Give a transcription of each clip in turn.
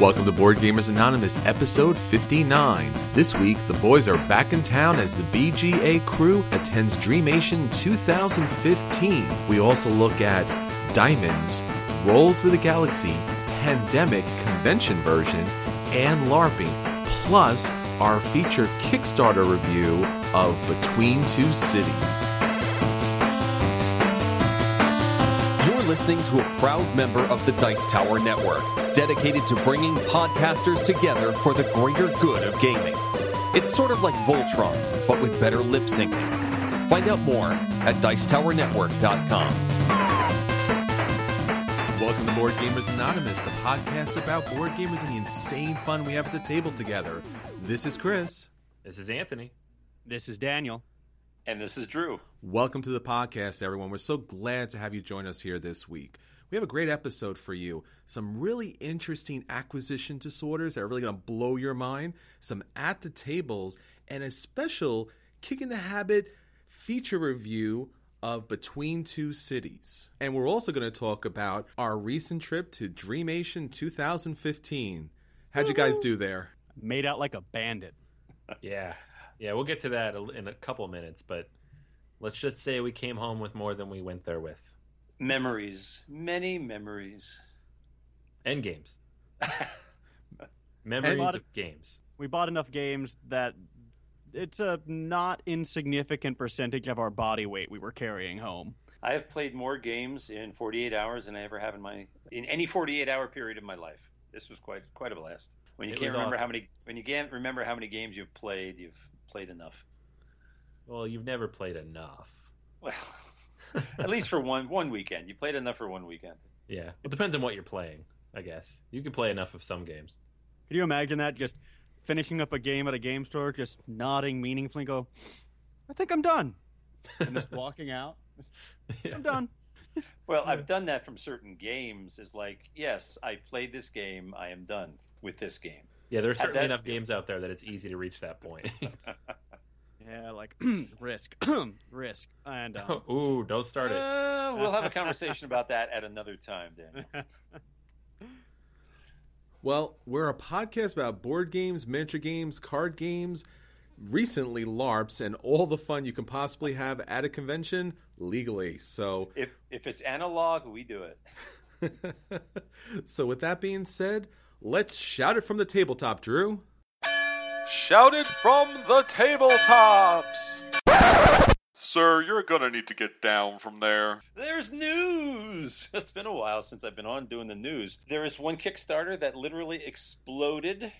Welcome to Board Gamers Anonymous, episode 59. This week, the boys are back in town as the BGA crew attends Dreamation 2015. We also look at Diamonds, Roll Through the Galaxy, Pandemic Convention version, and LARPing, plus our feature Kickstarter review of Between Two Cities. Listening to a proud member of the Dice Tower Network, dedicated to bringing podcasters together for the greater good of gaming. It's sort of like Voltron, but with better lip syncing. Find out more at Dicetowernetwork.com. Welcome to Board Gamers Anonymous, the podcast about board gamers and the insane fun we have at the table together. This is Chris. This is Anthony. This is Daniel. And this is Drew. Welcome to the podcast, everyone. We're so glad to have you join us here this week. We have a great episode for you. Some really interesting acquisition disorders that are really going to blow your mind, some at the tables, and a special kick in the habit feature review of Between Two Cities. And we're also going to talk about our recent trip to Dreamation 2015. How'd you guys do there? Made out like a bandit. Yeah. Yeah, we'll get to that in a couple minutes, but let's just say we came home with more than we went there with. Memories. Many memories. And games. Memories And- of games. We bought enough games that it's a not insignificant percentage of our body weight we were carrying home. I have played more games in 48 hours than I ever have in my in any 48 hour period of my life. This was quite quite a blast. When you It can't remember awesome. how many when you can't remember how many games you've played, you've played enough. Well, you've never played enough. Well, at least for one one weekend. You played enough for one weekend. Yeah. It depends on what you're playing, I guess. You can play enough of some games. Can you imagine that? Just finishing up a game at a game store, just nodding meaningfully, go, I think I'm done. And just walking out. I'm done. Well, I've done that from certain games. Is like, yes, I played this game. I am done with this game. Yeah, there are certainly enough feel- games out there that it's easy to reach that point. Yeah, like risk, risk, and um, Ooh, don't start it. Uh, we'll have a conversation about that at another time, Daniel. Well, we're a podcast about board games, miniature games, card games, recently LARPs, and all the fun you can possibly have at a convention legally. So, If if it's analog, we do it. so with that being said, let's shout it from the tabletop, Drew. Shout it from the tabletops! Sir, you're gonna need to get down from there. There's news! It's been a while since I've been on doing the news. There is one Kickstarter that literally exploded.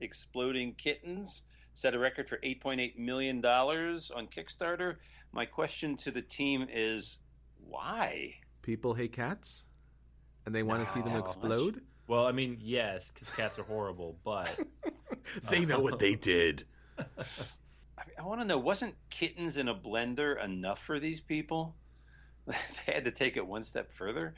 Exploding Kittens set a record for $8.8 million on Kickstarter. My question to the team is why? People hate cats, and they want to see them No. explode. Well, I mean, yes, because cats are horrible, but They know what they did. I, I want to know wasn't Kittens in a blender enough for these people? they had to take it one step further.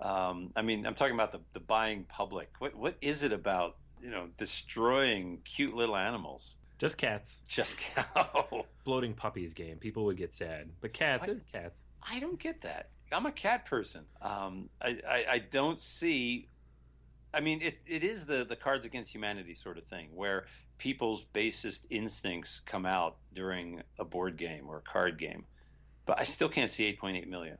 Um, I mean, I'm talking about the, the buying public. What what is it about you know, destroying cute little animals. Just cats. Just cow. Floating puppies game. People would get sad. But cats, I- cats. I don't get that. I'm a cat person. Um, I, I, I don't see. I mean, it, it is the, the Cards Against Humanity sort of thing where people's basest instincts come out during a board game or a card game. But I still can't see 8.8 million.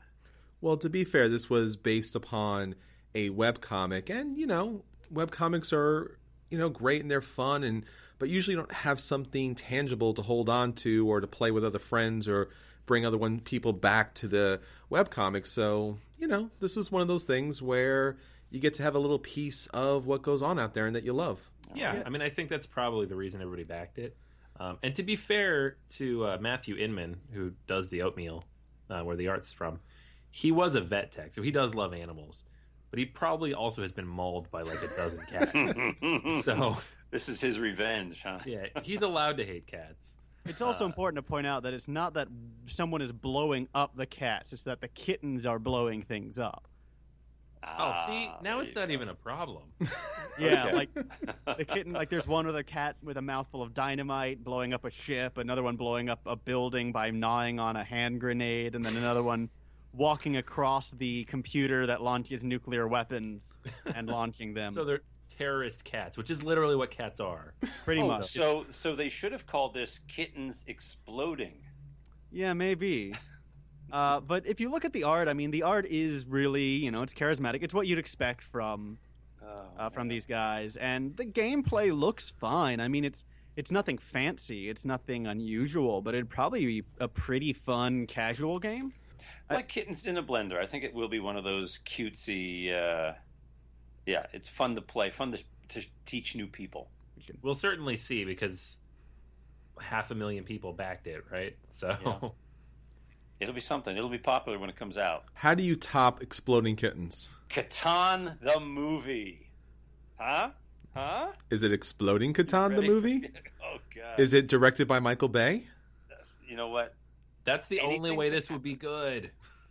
Well, to be fair, this was based upon a webcomic, and you know, webcomics are you know great and they're fun, and but usually don't have something tangible to hold on to or to play with other friends or bring other one people back to the webcomic. So you know, this was one of those things where you get to have a little piece of what goes on out there and that you love. Yeah, I mean, I think that's probably the reason everybody backed it. Um, and to be fair to uh, Matthew Inman, who does the oatmeal, uh, where the art's from, he was a vet tech, so he does love animals. But he probably also has been mauled by like a dozen cats. so this is his revenge, huh? yeah, he's allowed to hate cats. It's also important to point out that it's not that someone is blowing up the cats; it's that the kittens are blowing things up. Oh, see, Ah, now it's not go. even a problem. Yeah, Okay. like the kitten. Like there's one with a cat with a mouthful of dynamite blowing up a ship. Another one blowing up a building by gnawing on a hand grenade, and then another one walking across the computer that launches nuclear weapons and launching them. so they're terrorist cats, which is literally what cats are. pretty Oh, much. so so they should have called this kittens exploding. Yeah, maybe. Uh, but if you look at the art, I mean, the art is really, you know, it's charismatic. It's what you'd expect from Oh, uh, from man. these guys, and the gameplay looks fine. I mean, it's it's nothing fancy, it's nothing unusual, but it'd probably be a pretty fun casual game. like kittens in a blender. I think it will be one of those cutesy. Uh, yeah, it's fun to play, fun to, to teach new people. We'll certainly see because half a million people backed it, right? So Yeah. It'll be something. It'll be popular when it comes out. How do you top exploding kittens? Catan the movie, huh? Huh? Is it Exploding Catan the movie? oh God! Is it directed by Michael Bay? That's- you know what? that's the only way could this would be good.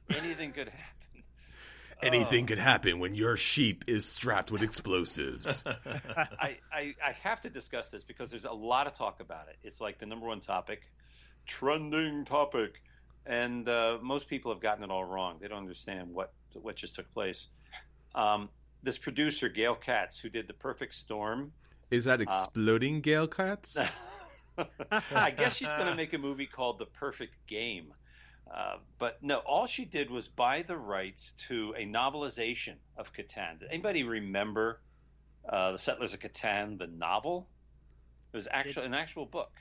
Anything could happen. Anything could happen when your sheep is strapped with explosives. I, I, I have to discuss this because there's a lot of talk about it. It's like the number one topic, trending topic, and uh, most people have gotten it all wrong. They don't understand what what just took place. Um, this producer Gail Katz, who did the Perfect Storm, is that exploding Gale Katz? I guess she's going to make a movie called The Perfect Game. Uh, but no, all she did was buy the rights to a novelization of Catan. Did anybody remember uh, The Settlers of Catan, the novel? It was actually an actual book.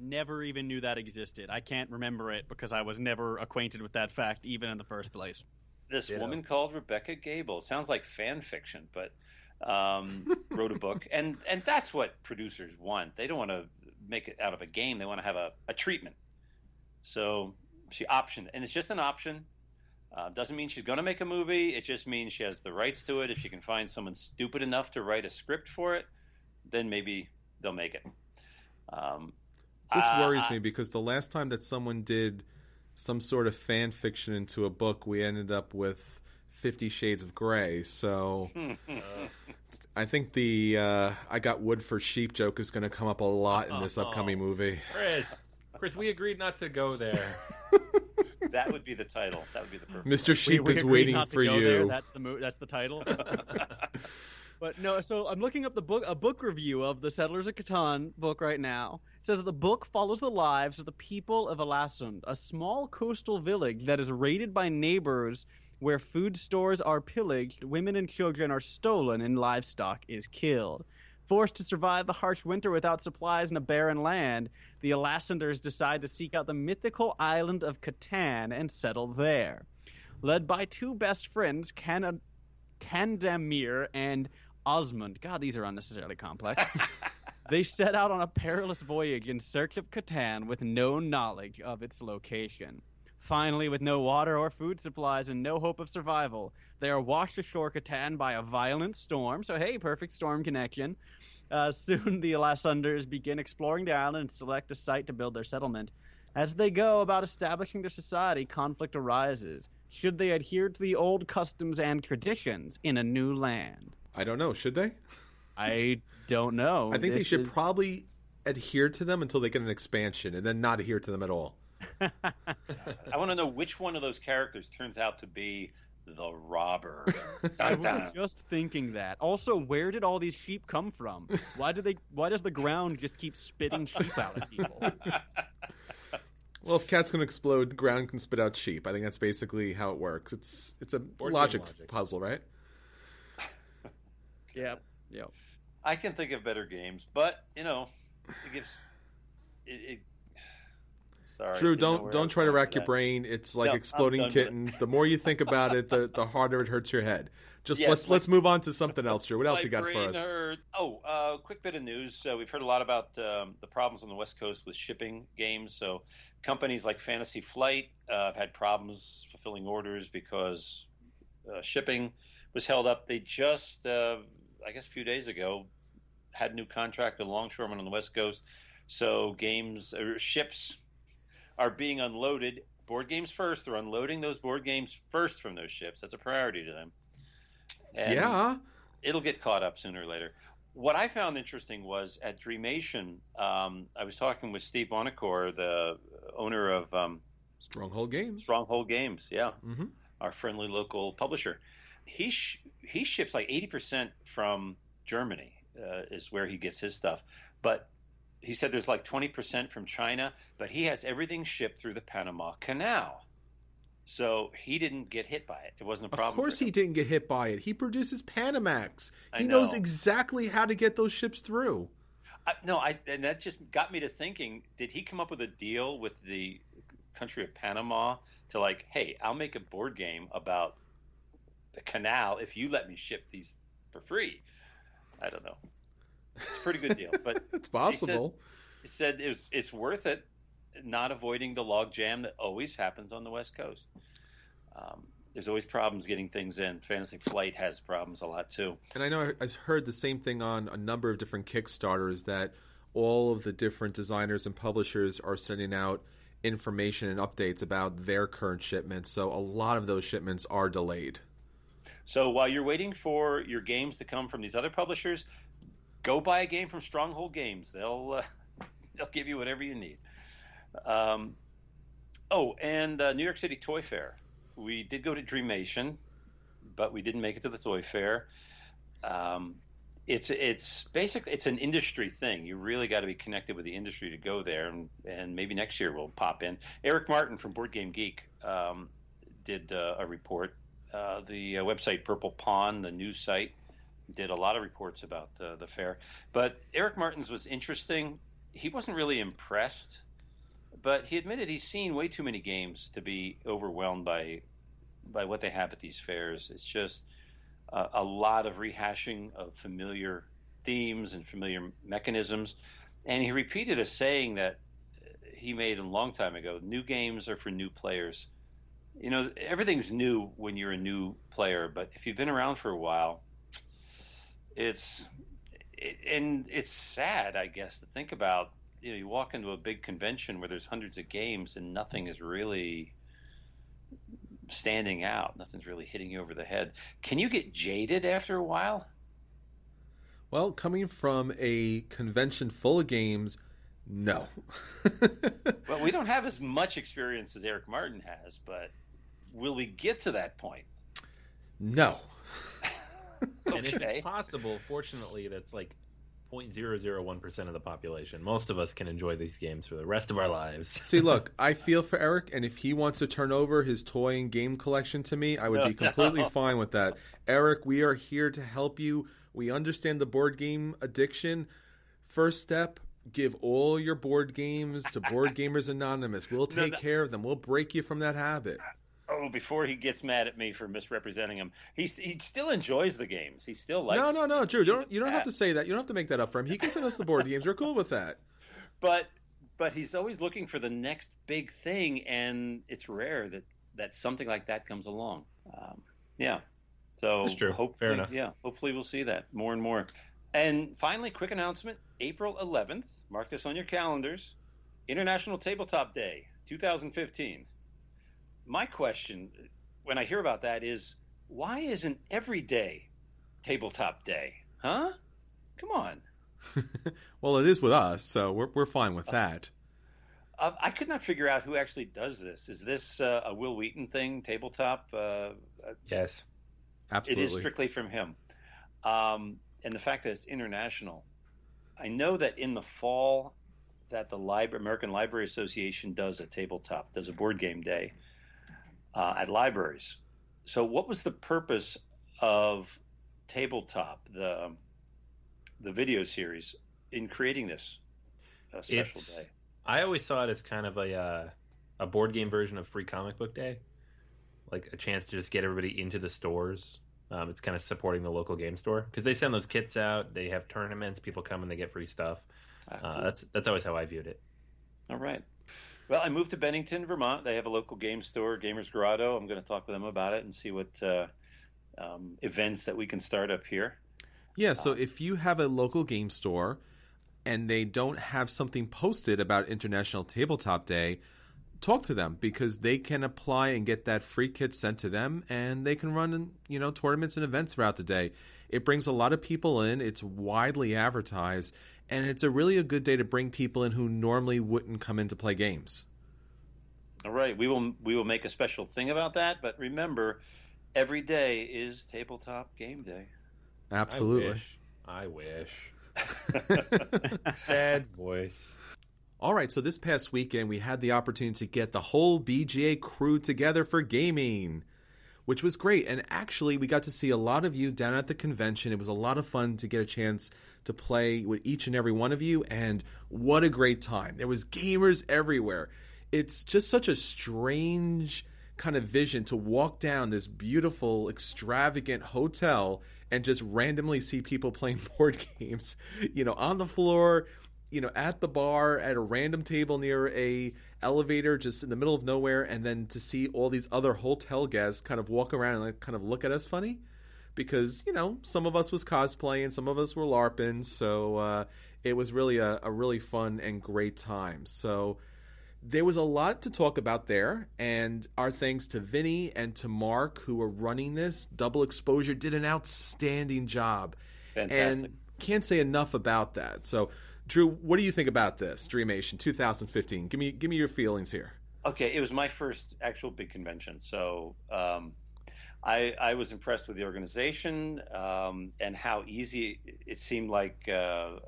Never even knew that existed. I can't remember it because I was never acquainted with that fact, even in the first place. This Ditto. woman called Rebecca Gable. Sounds like fan fiction, but um, wrote a book, and and that's what producers want. They don't want to make it out of a game. They want to have a, a treatment. So she optioned, and it's just an option. Uh, doesn't mean she's going to make a movie. It just means she has the rights to it. If she can find someone stupid enough to write a script for it, then maybe they'll make it. Um, This uh, worries I- me because the last time that someone did some sort of fan fiction into a book, we ended up with Fifty Shades of Grey. So I think the uh, "I got wood for sheep" joke is going to come up a lot in this upcoming movie. Chris, Chris, we agreed not to go there. that would be the title. That would be the perfect. Mister Sheep We- we is waiting not to for go there. you. That's the mo- That's the title. but no, so I'm looking up the book, a book review of the Settlers of Catan book right now. It says that the book follows the lives of the people of Elasund, a small coastal village that is raided by neighbors, where food stores are pillaged, women and children are stolen, and livestock is killed. Forced to survive the harsh winter without supplies in a barren land, the Elasunders decide to seek out the mythical island of Catan and settle there. Led by two best friends, Can- Candamir and Osmund. God, these are unnecessarily complex. they set out on a perilous voyage in search of Catan with no knowledge of its location. Finally, with no water or food supplies and no hope of survival, they are washed ashore Catan by a violent storm. So, hey, perfect storm connection. Uh, soon, the Elasunders begin exploring the island and select a site to build their settlement. As they go about establishing their society, conflict arises. Should they adhere to the old customs and traditions in a new land? I don't know. Should they? I don't know. I think they should is- probably adhere to them until they get an expansion, and then not adhere to them at all. I want to know which one of those characters turns out to be the robber. I was just thinking that. Also, where did all these sheep come from? Why do they? Why does the ground just keep spitting sheep out at people? Well, if cats can explode, ground can spit out sheep. I think that's basically how it works. It's it's a logic, logic. puzzle, right? Yep. Yep. I can think of better games, but you know, it gives. It, it, sorry, Drew, didn't don't I don't try to rack your that. brain. It's like No, exploding done with it. kittens. The more you think about it, the the harder it hurts your head. Just Yes, let's like- let's move on to something else, Drew. What else you got for us? hurt. Oh, uh, quick bit of news. Uh, we've heard a lot about um, the problems on the West Coast with shipping games. So companies like Fantasy Flight uh, have had problems fulfilling orders because uh, shipping was held up. They just, uh, I guess, a few days ago, had a new contract with Longshoremen on the West Coast. So games or ships are being unloaded. Board games first. They're unloading those board games first from those ships. That's a priority to them. And yeah, it'll get caught up sooner or later. What I found interesting was at Dreamation, um, I was talking with Steve Buonocore, the owner of um, Stronghold Games. Stronghold Games. Yeah, hmm our friendly local publisher. He sh- he ships like eighty percent from Germany uh, is where he gets his stuff, but he said there's like twenty percent from China, but he has everything shipped through the Panama Canal. So he didn't get hit by it. It wasn't a problem. Of course, he didn't get hit by it. He produces Panamax. He knows exactly how to get those ships through. I, no, I and that just got me to thinking: Did he come up with a deal with the country of Panama to like, hey, I'll make a board game about the canal if you let me ship these for free? I don't know. It's a pretty good deal, but it's possible. he said it was, it's worth it, not avoiding the log jam that always happens on the West Coast. Um, there's always problems getting things in. Fantasy Flight has problems a lot too. And I know I I heard the same thing on a number of different Kickstarters that all of the different designers and publishers are sending out information and updates about their current shipments. So a lot of those shipments are delayed. So while you're waiting for your games to come from these other publishers, go buy a game from Stronghold Games. They'll uh, they'll give you whatever you need. Um, oh, and uh, New York City Toy Fair. We did go to Dreamation, but we didn't make it to the Toy Fair. Um, it's it's basically it's an industry thing. You really got to be connected with the industry to go there, and, and maybe next year we'll pop in. Eric Martin from Board Game Geek um, did uh, a report. Uh, the uh, website Purple Pawn, the news site, did a lot of reports about uh, the fair. But Eric Martin's was interesting. He wasn't really impressed, but he admitted he's seen way too many games to be overwhelmed by by what they have at these fairs. It's just uh, a lot of rehashing of familiar themes and familiar mechanisms. And he repeated a saying that he made a long time ago: "New games are for new players." You know, everything's new when you're a new player, but if you've been around for a while, it's it, and it's sad, I guess, to think about. You know, you walk into a big convention where there's hundreds of games and nothing is really standing out. Nothing's really hitting you over the head. Can you get jaded after a while? Well, coming from a convention full of games, no. Well, we don't have as much experience as Eric Martin has, but will we get to that point? no. And if it's possible, fortunately, that's like 0.001% of the population. Most of us can enjoy these games for the rest of our lives. See, look, I feel for Eric, and if he wants to turn over his toy and game collection to me, I would be completely fine with that. Eric, we are here to help you. We understand the board game addiction. First step, give all your board games to Board Gamers Anonymous. We'll take no. care of them. We'll break you from that habit. Oh, before he gets mad at me for misrepresenting him, he he still enjoys the games. He still likes. no, no, no, Drew. You don't, you don't have to say that. You don't have to make that up for him. He can send us the board games. We're cool with that. But but he's always looking for the next big thing, and it's rare that that something like that comes along. Um, yeah. So That's true. Hopefully, Fair enough. Yeah. Hopefully, we'll see that more and more. And finally, quick announcement: April 11th. Mark this on your calendars. International Tabletop Day, 2015. My question, when I hear about that, is why isn't every day Tabletop Day? Huh? Come on. well, it is with us, so we're we're fine with that. Uh, I could not figure out who actually does this. Is this uh, a Wil Wheaton thing, tabletop? Uh, Yes. Absolutely. It is strictly from him. Um, and the fact that it's international. I know that in the fall that the American Library Association does a tabletop, does a board game day uh, at libraries. So what was the purpose of tabletop, the the video series, in creating this uh, special It's- day? I always saw it as kind of a uh, a board game version of Free Comic Book Day, like a chance to just get everybody into the stores. Um, it's kind of supporting the local game store because they send those kits out. They have tournaments. People come and they get free stuff. Ah, Uh, cool. that's that's always how I viewed it. All right. Well, I moved to Bennington, Vermont. They have a local game store, Gamers Grotto. I'm going to talk with them about it and see what uh, um, events that we can start up here. Yeah, so if you have a local game store and they don't have something posted about International Tabletop Day, talk to them because they can apply and get that free kit sent to them and they can run, you know, tournaments and events throughout the day. It brings a lot of people in, it's widely advertised, and it's a really a good day to bring people in who normally wouldn't come in to play games. All right, we will we will make a special thing about that. But remember, every day is tabletop game day. Absolutely. I wish. Sad voice. All right, so this past weekend we had the opportunity to get the whole BGA crew together for gaming, which was great. And actually, we got to see a lot of you down at the convention. It was a lot of fun to get a chance to play with each and every one of you, and what a great time. There was gamers everywhere. It's just such a strange kind of vision to walk down this beautiful, extravagant hotel and just randomly see people playing board games, you know, on the floor, you know, at the bar, at a random table near a elevator, just in the middle of nowhere, and then to see all these other hotel guests kind of walk around and like, kind of look at us funny, because you know, some of us was cosplaying, some of us were larping, so uh, it was really a, a really fun and great time. So there was a lot to talk about there, and our thanks to Vinny and to Mark who were running this. Double Exposure did an outstanding job, Fantastic. and can't say enough about that. So, Drew, what do you think about this Dreamation 2015? Give me give me your feelings here. Okay, it was my first actual big convention, so um, I, I was impressed with the organization um, and how easy it seemed like uh,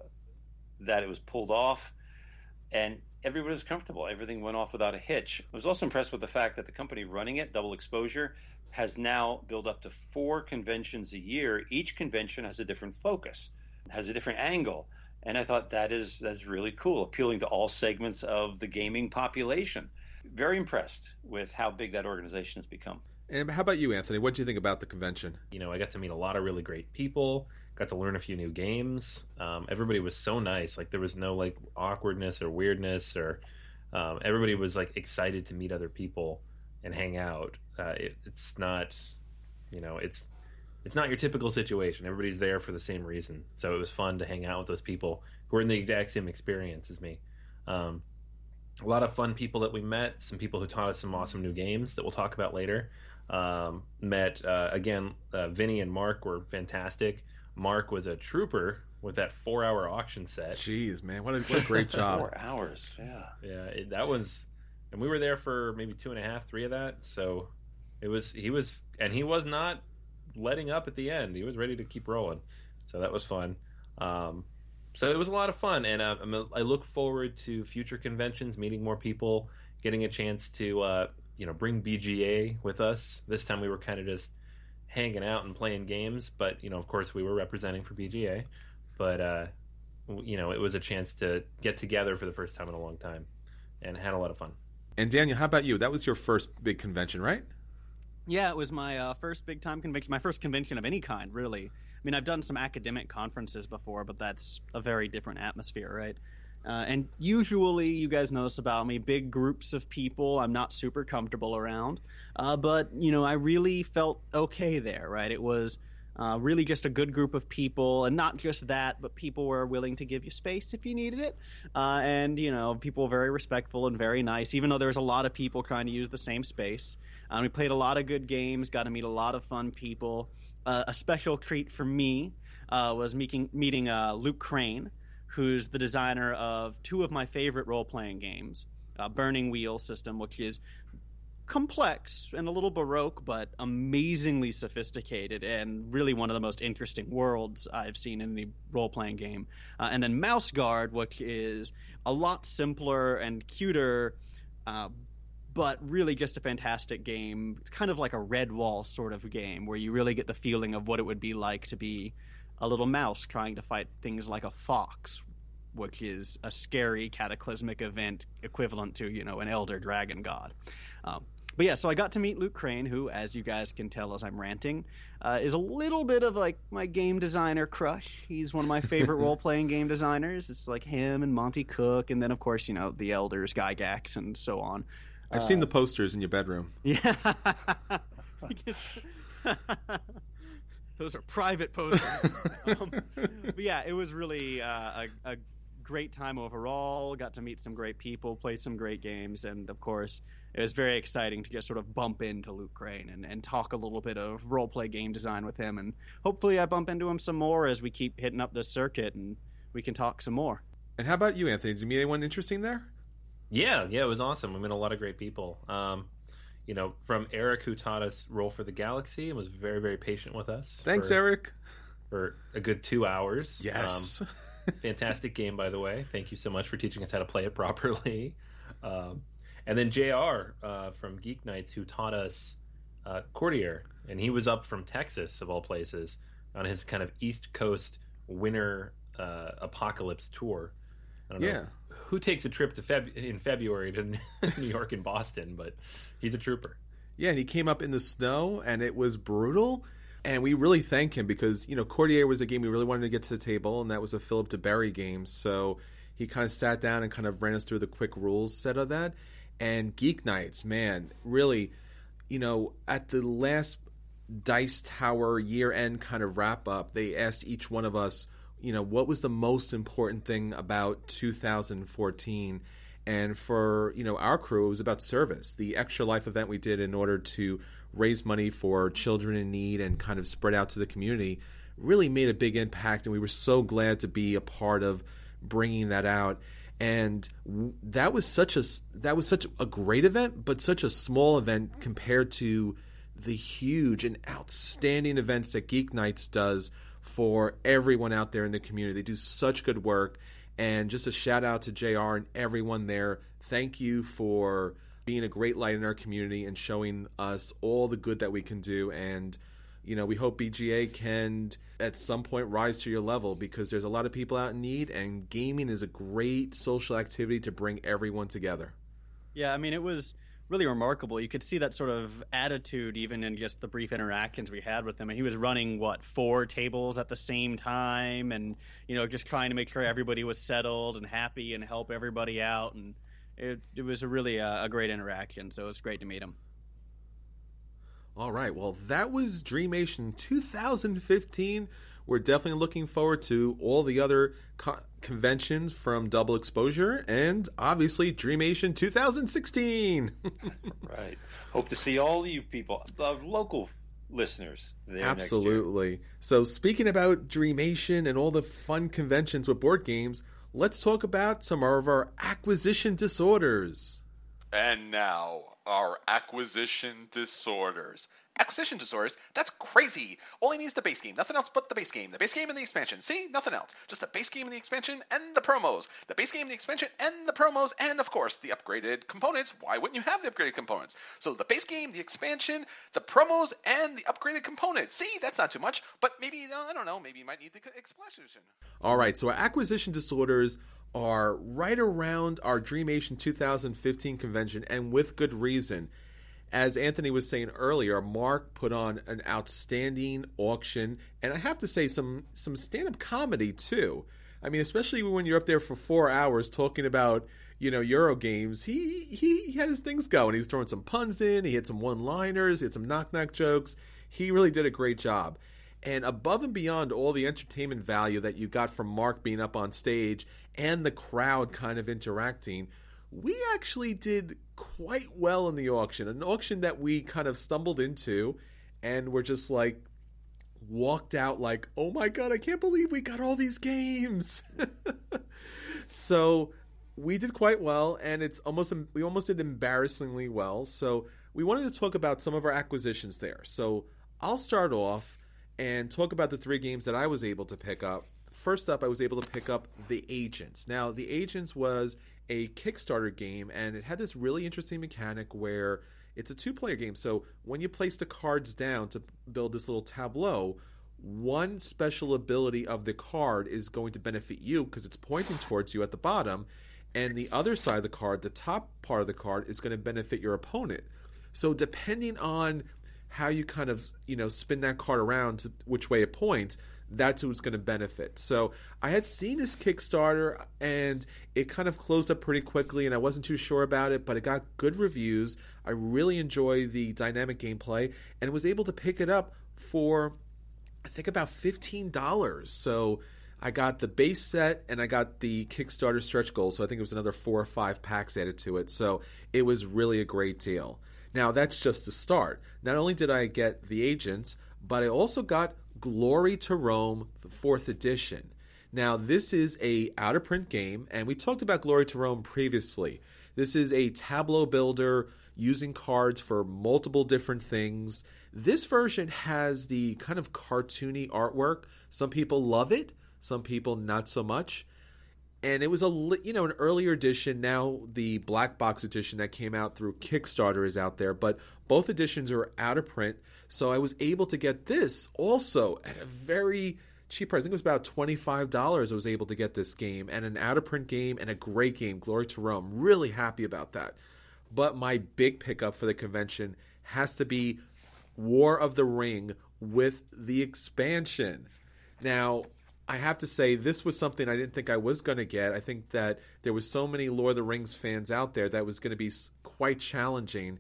that it was pulled off, and everybody was comfortable. Everything went off without a hitch. I was also impressed with the fact that the company running it, Double Exposure, has now built up to four conventions a year. Each convention has a different focus, has a different angle. And I thought that is that's really cool, appealing to all segments of the gaming population. Very impressed with how big that organization has become. And how about you, Anthony? What do you think about the convention? You know, I got to meet a lot of really great people. Got to learn a few new games. Um, everybody was so nice. Like there was no like awkwardness or weirdness, or um, everybody was like excited to meet other people and hang out. Uh, it, it's not, you know, it's it's not your typical situation. Everybody's there for the same reason. So it was fun to hang out with those people who were in the exact same experience as me. Um, a lot of fun people that we met. Some people who taught us some awesome new games that we'll talk about later. Um, met uh, again, uh, Vinny and Mark were fantastic. Mark was a trooper with that four-hour auction set. Jeez, man, what a, what a great job! Four hours, yeah. Yeah, it, that was, and we were there for maybe two and a half, three of that. So it was he was, and he was not letting up at the end. He was ready to keep rolling. So that was fun. Um, so it was a lot of fun, and uh, I look forward to future conventions, meeting more people, getting a chance to uh, you know bring BGA with us. This time we were kind of just hanging out and playing games, but you know, of course, we were representing for BGA. But uh, you know, it was a chance to get together for the first time in a long time, and had a lot of fun. And Daniel, how about you? That was your first big convention, right? Yeah, it was my uh, first big time convention, my first convention of any kind, really. I mean, I've done some academic conferences before, but that's a very different atmosphere, right? Uh, and usually, you guys know this about me big groups of people I'm not super comfortable around. Uh, but, you know, I really felt okay there, right? It was uh, really just a good group of people, and not just that, but people were willing to give you space if you needed it. Uh, and, you know, people very respectful and very nice, even though there was a lot of people trying to use the same space. Um, we played a lot of good games, got to meet a lot of fun people. Uh, a special treat for me uh, was meeting, meeting uh, Luke Crane. who's the designer of two of my favorite role playing games uh, Burning Wheel system, which is complex and a little baroque, but amazingly sophisticated and really one of the most interesting worlds I've seen in the role playing game. Uh, and then Mouse Guard, which is a lot simpler and cuter. Uh, but really just a fantastic game. It's kind of like a Redwall sort of game where you really get the feeling of what it would be like to be a little mouse trying to fight things like a fox, which is a scary cataclysmic event equivalent to, you know, an elder dragon god. Um, but yeah, so I got to meet Luke Crane, who, as you guys can tell as I'm ranting, uh, is a little bit of like my game designer crush. He's one of my favorite role playing game designers. It's like him and Monte Cook, and then of course you know the elders, Gygax, and so on. I've seen the posters in your bedroom. Yeah. Those are private posters. um, but yeah, it was really uh, a, a great time overall. Got to meet some great people, play some great games, and of course, it was very exciting to just sort of bump into Luke Crane and, and talk a little bit of role play game design with him. And hopefully, I bump into him some more as we keep hitting up this circuit and we can talk some more. And how about you, Anthony? Did you meet anyone interesting there? Yeah, yeah, it was awesome. We met a lot of great people. Um, you know, from Eric, who taught us Roll for the Galaxy and was very, very patient with us. Thanks, for, Eric. For a good two hours. Yes. Um, fantastic game, by the way. Thank you so much for teaching us how to play it properly. Um, and then JR uh, from Geek Nights, who taught us uh, Courtier. And he was up from Texas, of all places, on his kind of East Coast winter uh, apocalypse tour. I don't Yeah. know who takes a trip to Feb- in February to New York and Boston, but he's a trooper. Yeah, and he came up in the snow, and it was brutal. And we really thank him because you know Courtier was a game we really wanted to get to the table, and that was a Philip duBarry game. So he kind of sat down and kind of ran us through the quick rules set of that. And Geek Nights, man, really, you know, at the last Dice Tower year end kind of wrap up, they asked each one of us, you know, what was the most important thing about 2014 and for you know our crew it was about service the extra life event we did in order to raise money for children in need and kind of spread out to the community really made a big impact and we were so glad to be a part of bringing that out and that was such a that was such a great event but such a small event compared to the huge and outstanding events that Geek Nights does for everyone out there in the community. They do such good work. And just a shout out to JR and everyone there. Thank you for being a great light in our community and showing us all the good that we can do. And, you know, we hope BGA can at some point rise to your level because there's a lot of people out in need, and gaming is a great social activity to bring everyone together. Yeah, I mean, it was really remarkable. You could see that sort of attitude even in just the brief interactions we had with him. And he was running what four tables at the same time, and you know, just trying to make sure everybody was settled and happy and help everybody out. And it it was a really uh, a great interaction. So it was great to meet him. All right. Well, that was Dreamation 2015. We're definitely looking forward to all the other co- conventions from Double Exposure and obviously Dreamation 2016. Right. Hope to see all you people, uh, local listeners there next year. Absolutely. So, speaking about Dreamation and all the fun conventions with board games, let's talk about some of our acquisition disorders. And now, our acquisition disorders. Acquisition disorders? That's crazy! He needs the base game, nothing else but the base game. The base game and the expansion. See? Nothing else. Just the base game and the expansion and the promos. The base game, the expansion, and the promos, and of course, the upgraded components. Why wouldn't you have the upgraded components? So the base game, the expansion, the promos, and the upgraded components. See? That's not too much, but maybe, uh, I don't know, maybe you might need the expansion. All right, so our acquisition disorders are right around our Dreamation 2015 convention, and with good reason. As Anthony was saying earlier, Mark put on an outstanding auction, and I have to say some some stand up comedy too. I mean, especially when you're up there for four hours talking about you know Euro games, he he had his things going. He was throwing some puns in, he had some one liners, he had some knock knock jokes. He really did a great job. And above and beyond all the entertainment value that you got from Mark being up on stage and the crowd kind of interacting, we actually did quite well in the auction. An auction that we kind of stumbled into and we're just like, walked out like, "Oh my god, I can't believe we got all these games." so we did quite well, and it's almost we almost did embarrassingly well. So we wanted to talk about some of our acquisitions there. So I'll start off and talk about the three games that I was able to pick up. First up, I was able to pick up The Agents. Now, The Agents was a Kickstarter game, and it had this really interesting mechanic where it's a two player game. So when you place the cards down to build this little tableau, one special ability of the card is going to benefit you because it's pointing towards you at the bottom, and the other side of the card, the top part of the card, is going to benefit your opponent. So depending on how you kind of you know spin that card around to which way it points, that's who's going to benefit. So I had seen this Kickstarter and it kind of closed up pretty quickly, and I wasn't too sure about it, but it got good reviews. I really enjoy the dynamic gameplay and was able to pick it up for I think about fifteen dollars. So I got the base set and I got the Kickstarter stretch goal. So I think it was another four or five packs added to it. So it was really a great deal. Now that's just the start. Not only did I get the agents, but I also got Glory to Rome, the fourth edition. Now, this is a out of print game, and we talked about Glory to Rome previously. This is a tableau builder using cards for multiple different things. This version has the kind of cartoony artwork. Some people love it, some people not so much. And it was a you know an earlier edition. Now the black box edition that came out through Kickstarter is out there, but both editions are out of print. So I was able to get this also at a very cheap price. I think it was about $25 I was able to get this game and an out of print game and a great game, Glory to Rome. Really happy about that. But my big pickup for the convention has to be War of the Ring with the expansion. Now, I have to say this was something I didn't think I was going to get. I think that there was so many Lord of the Rings fans out there that was going to be quite challenging,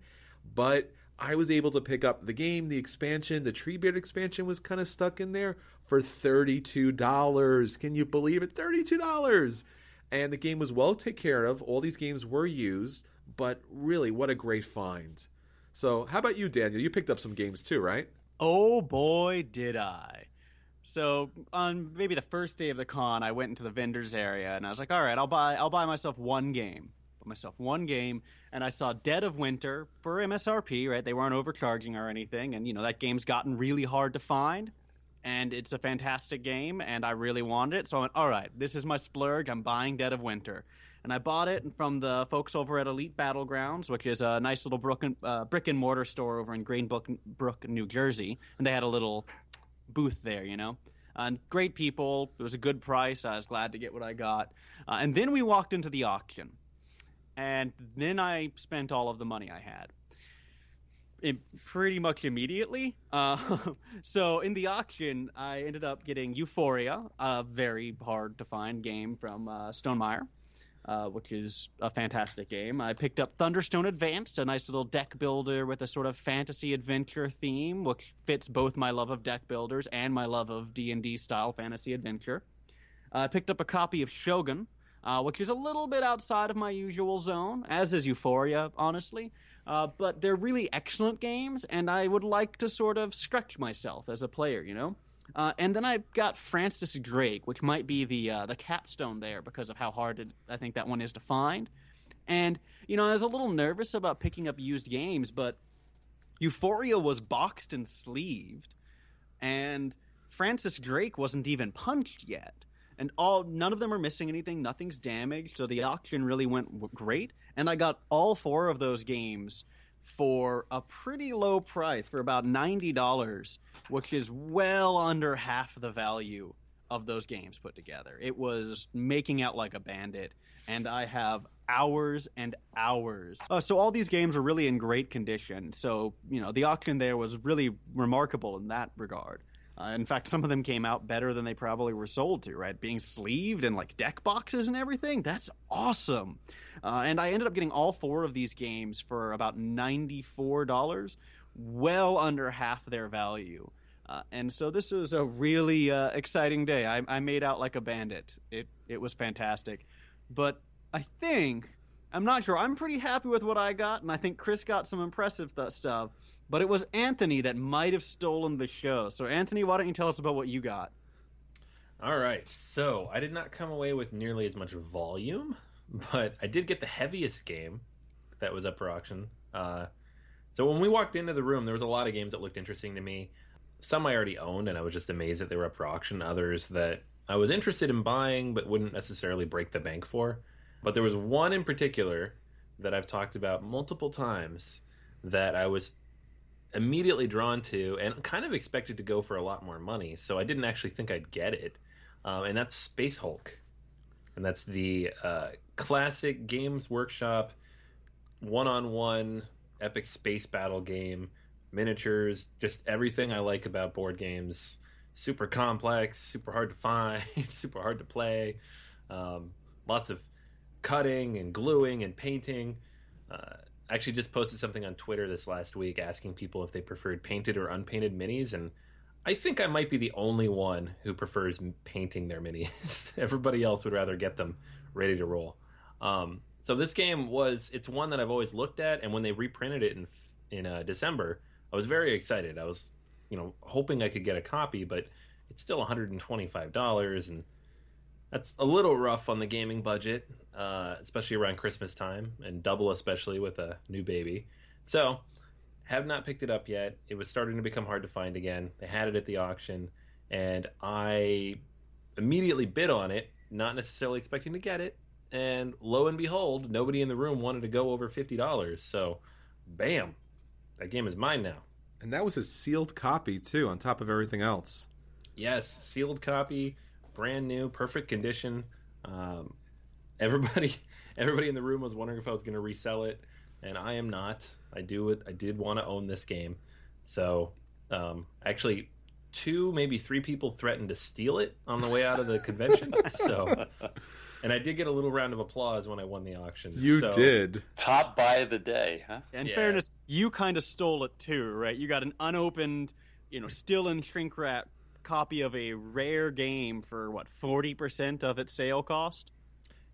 but I was able to pick up the game, the expansion, the Treebeard expansion was kind of stuck in there for $32. Can you believe it? $32. And the game was well taken care of. All these games were used, but really, what a great find. So, how about you, Daniel? You picked up some games too, right? Oh boy, did I. So on maybe the first day of the con, I went into the vendors area and I was like, "All right, I'll buy I'll buy myself one game." Bought myself one game and I saw Dead of Winter for MSRP, right? They weren't overcharging or anything, and you know that game's gotten really hard to find, and it's a fantastic game, and I really wanted it, so I went, all right, this is my splurge. I'm buying Dead of Winter, and I bought it from the folks over at Elite Battlegrounds, which is a nice little brick and, uh, brick and mortar store over in Greenbrook, Brook, New Jersey, and they had a little booth there, you know. And great people. It was a good price. I was glad to get what I got. Uh, and then we walked into the auction and then I spent all of the money I had. Pretty much immediately. Uh, so in the auction, I ended up getting Euphoria, a very hard to find game from uh, Stonemaier, uh, which is a fantastic game. I picked up Thunderstone Advanced, a nice little deck builder with a sort of fantasy adventure theme, which fits both my love of deck builders and my love of D and D style fantasy adventure. I picked up a copy of Shogun, uh, which is a little bit outside of my usual zone, as is Euphoria, honestly. Uh, but they're really excellent games, and I would like to sort of stretch myself as a player, you know? Uh, and then I got Francis Drake, which might be the uh, the capstone there because of how hard it, I think that one is to find. And you know, I was a little nervous about picking up used games, but Euphoria was boxed and sleeved, and Francis Drake wasn't even punched yet. And all none of them are missing anything. Nothing's damaged. So the auction really went great. And i got all four of those games for a pretty low price for about $90 which is well under half the value of those games put together. It was making out like a bandit and i have hours and hours. Uh, so all these games are really in great condition. So you know the auction there was really remarkable in that regard uh, in fact, some of them came out better than they probably were sold to, right? Being sleeved and like deck boxes and everything. That's awesome. Uh, and I ended up getting all four of these games for about $94, well under half their value. Uh, and so this was a really uh, exciting day. I, I made out like a bandit. It, it was fantastic. But I think, I'm not sure, I'm pretty happy with what I got, and I think Chris got some impressive th- stuff. But it was Anthony that might have stolen the show. So, Anthony, why don't you tell us about what you got? All right. So I did not come away with nearly as much volume, but I did get the heaviest game that was up for auction. Uh, so when we walked into the room, there was a lot of games that looked interesting to me. Some I already owned, and I was just amazed that they were up for auction. Others that I was interested in buying, but wouldn't necessarily break the bank for. But there was one in particular that I've talked about multiple times that I was immediately drawn to and kind of expected to go for a lot more money. So I didn't actually think I'd get it. Um, and that's Space Hulk. And that's the uh, classic Games Workshop one on one epic space battle game, miniatures, just everything I like about board games. Super complex, super hard to find, super hard to play. Um, lots of cutting and gluing and painting. Uh, actually just posted something on Twitter this last week asking people if they preferred painted or unpainted minis, and I think I might be the only one who prefers painting their minis. Everybody else would rather get them ready to roll. Um, so this game was it's one that I've always looked at, and when they reprinted it in in uh, December, I was very excited. I was you know hoping I could get a copy, but it's still 125 dollars, and that's a little rough on the gaming budget, uh, especially around Christmas time, and double especially with a new baby. So have not picked it up yet. It was starting to become hard to find again. They had it at the auction, and I immediately bid on it, not necessarily expecting to get it. And lo and behold, nobody in the room wanted to go over fifty dollars. So, bam, that game is mine now. And that was a sealed copy too, on top of everything else. Yes, sealed copy, brand new, perfect condition. Um, everybody, everybody in the room was wondering if I was going to resell it, and I am not. I do it. I did want to own this game, so um, actually, two maybe three people threatened to steal it on the way out of the convention. so, and I did get a little round of applause when I won the auction. You So- did. Top buy of the day, huh? In Yeah. fairness, you kind of stole it too, right? You got an unopened, you know, still in shrink wrap copy of a rare game for what forty percent of its sale cost.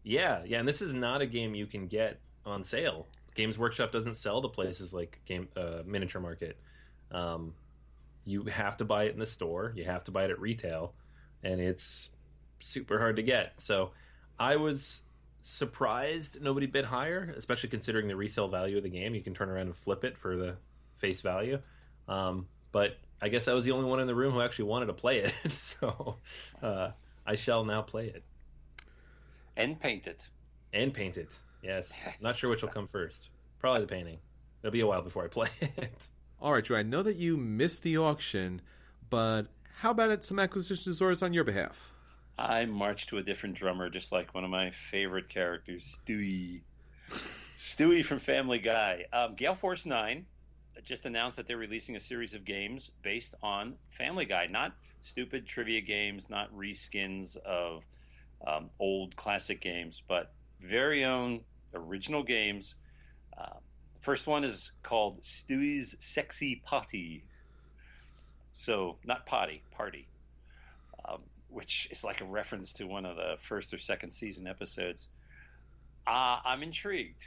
Yeah, yeah, and this is not a game you can get on sale. Games Workshop doesn't sell to places like Game uh, Miniature Market. Um, you have to buy it in the store. You have to buy it at retail, and it's super hard to get. So, I was surprised nobody bid higher, especially considering the resale value of the game. You can turn around and flip it for the face value. Um, but I guess I was the only one in the room who actually wanted to play it, so uh, I shall now play it And paint it. and paint it. Yes, not sure which will come first. Probably the painting. It'll be a while before I play it. All right, Drew. I know that you missed the auction, but how about it, some acquisition disorders on your behalf? I marched to a different drummer, just like one of my favorite characters, Stewie. Stewie from Family Guy. Um, Gale Force 9 just announced that they're releasing a series of games based on Family Guy, not stupid trivia games, not reskins of um, old classic games, but very own original games. Uh, first one is called Stewie's Sexy Potty. So, not potty, party. Um, which is like a reference to one of the first or second season episodes. Uh, I'm intrigued.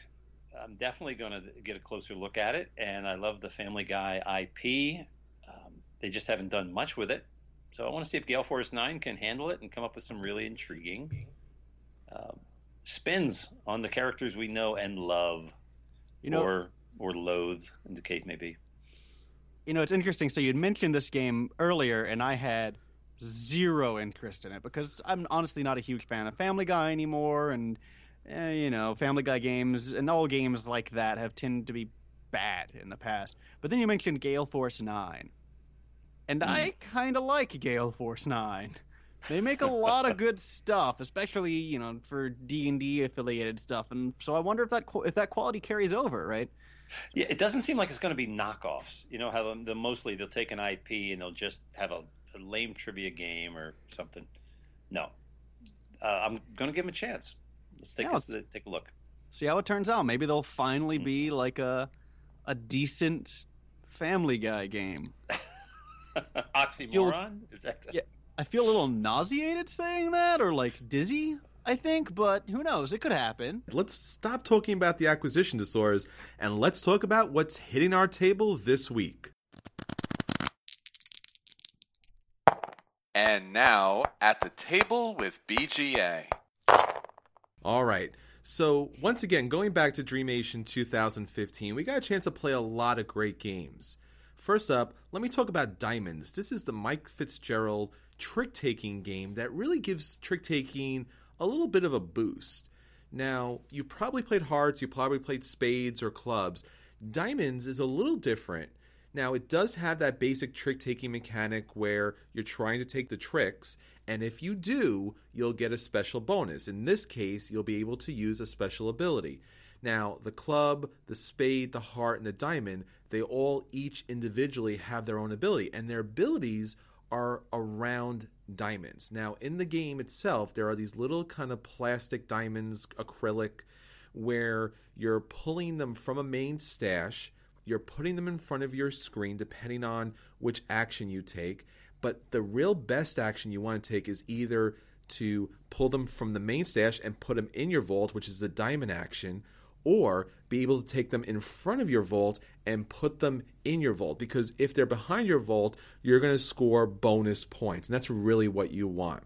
I'm definitely going to get a closer look at it, and I love the Family Guy IP. Um, they just haven't done much with it, so I want to see if Gale Force Nine can handle it and come up with some really intriguing um, spins on the characters we know and love, You know, or or loathe, in the case maybe. you know, it's interesting. So you'd mentioned this game earlier, and I had zero interest in it because I'm honestly not a huge fan of Family Guy anymore, and eh, you know, Family Guy games and all games like that have tended to be bad in the past. But then you mentioned Gale Force Nine, and I kind of like Gale Force Nine. They make a lot of good stuff, especially you know for D and D affiliated stuff, and so I wonder if that if that quality carries over, right? Yeah, it doesn't seem like it's going to be knockoffs. You know how the mostly they'll take an IP and they'll just have a, a lame trivia game or something. No, uh, I'm going to give them a chance. Let's take Yeah, a, let's- take a look. see how it turns out. Maybe they'll finally be mm-hmm. like a a decent Family Guy game. Oxymoron is that? Yeah. I feel a little nauseated saying that, or like dizzy. I think, but who knows? It could happen. Let's stop talking about the acquisition disorders and let's talk about what's hitting our table this week. And now, at the table with BGA. All right. So, once again, going back to Dreamation 2015, we got a chance to play a lot of great games. First up, let me talk about Diamonds. This is the Mike Fitzgerald trick taking game that really gives trick taking a little bit of a boost. Now, you've probably played hearts, you've probably played spades or clubs. Diamonds is a little different. Now, it does have that basic trick taking mechanic where you're trying to take the tricks, and if you do, you'll get a special bonus. In this case, you'll be able to use a special ability. Now, the club, the spade, the heart, and the diamond, they all each individually have their own ability, and their abilities are around diamonds. Now, in the game itself, there are these little kind of plastic diamonds, acrylic, where you're pulling them from a main stash you're putting them in front of your screen depending on which action you take. But the real best action you want to take is either to pull them from the main stash and put them in your vault, which is the diamond action, or be able to take them in front of your vault and put them in your vault. Because if they're behind your vault, you're going to score bonus points. And that's really what you want.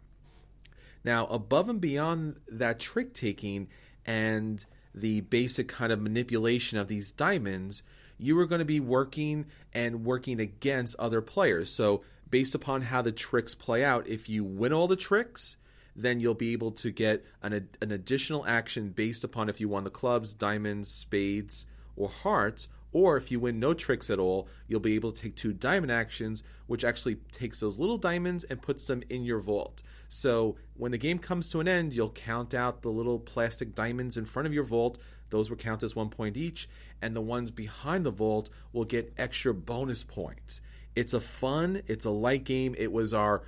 Now, above and beyond that trick taking and the basic kind of manipulation of these diamonds, you are going to be working and working against other players. So, based upon how the tricks play out, if you win all the tricks, then you'll be able to get an, an additional action based upon if you won the clubs, diamonds, spades, or hearts. Or if you win no tricks at all, you'll be able to take two diamond actions, which actually takes those little diamonds and puts them in your vault. So when the game comes to an end, you'll count out the little plastic diamonds in front of your vault those will count as one point each, and the ones behind the vault will get extra bonus points. It's a fun, it's a light game. It was our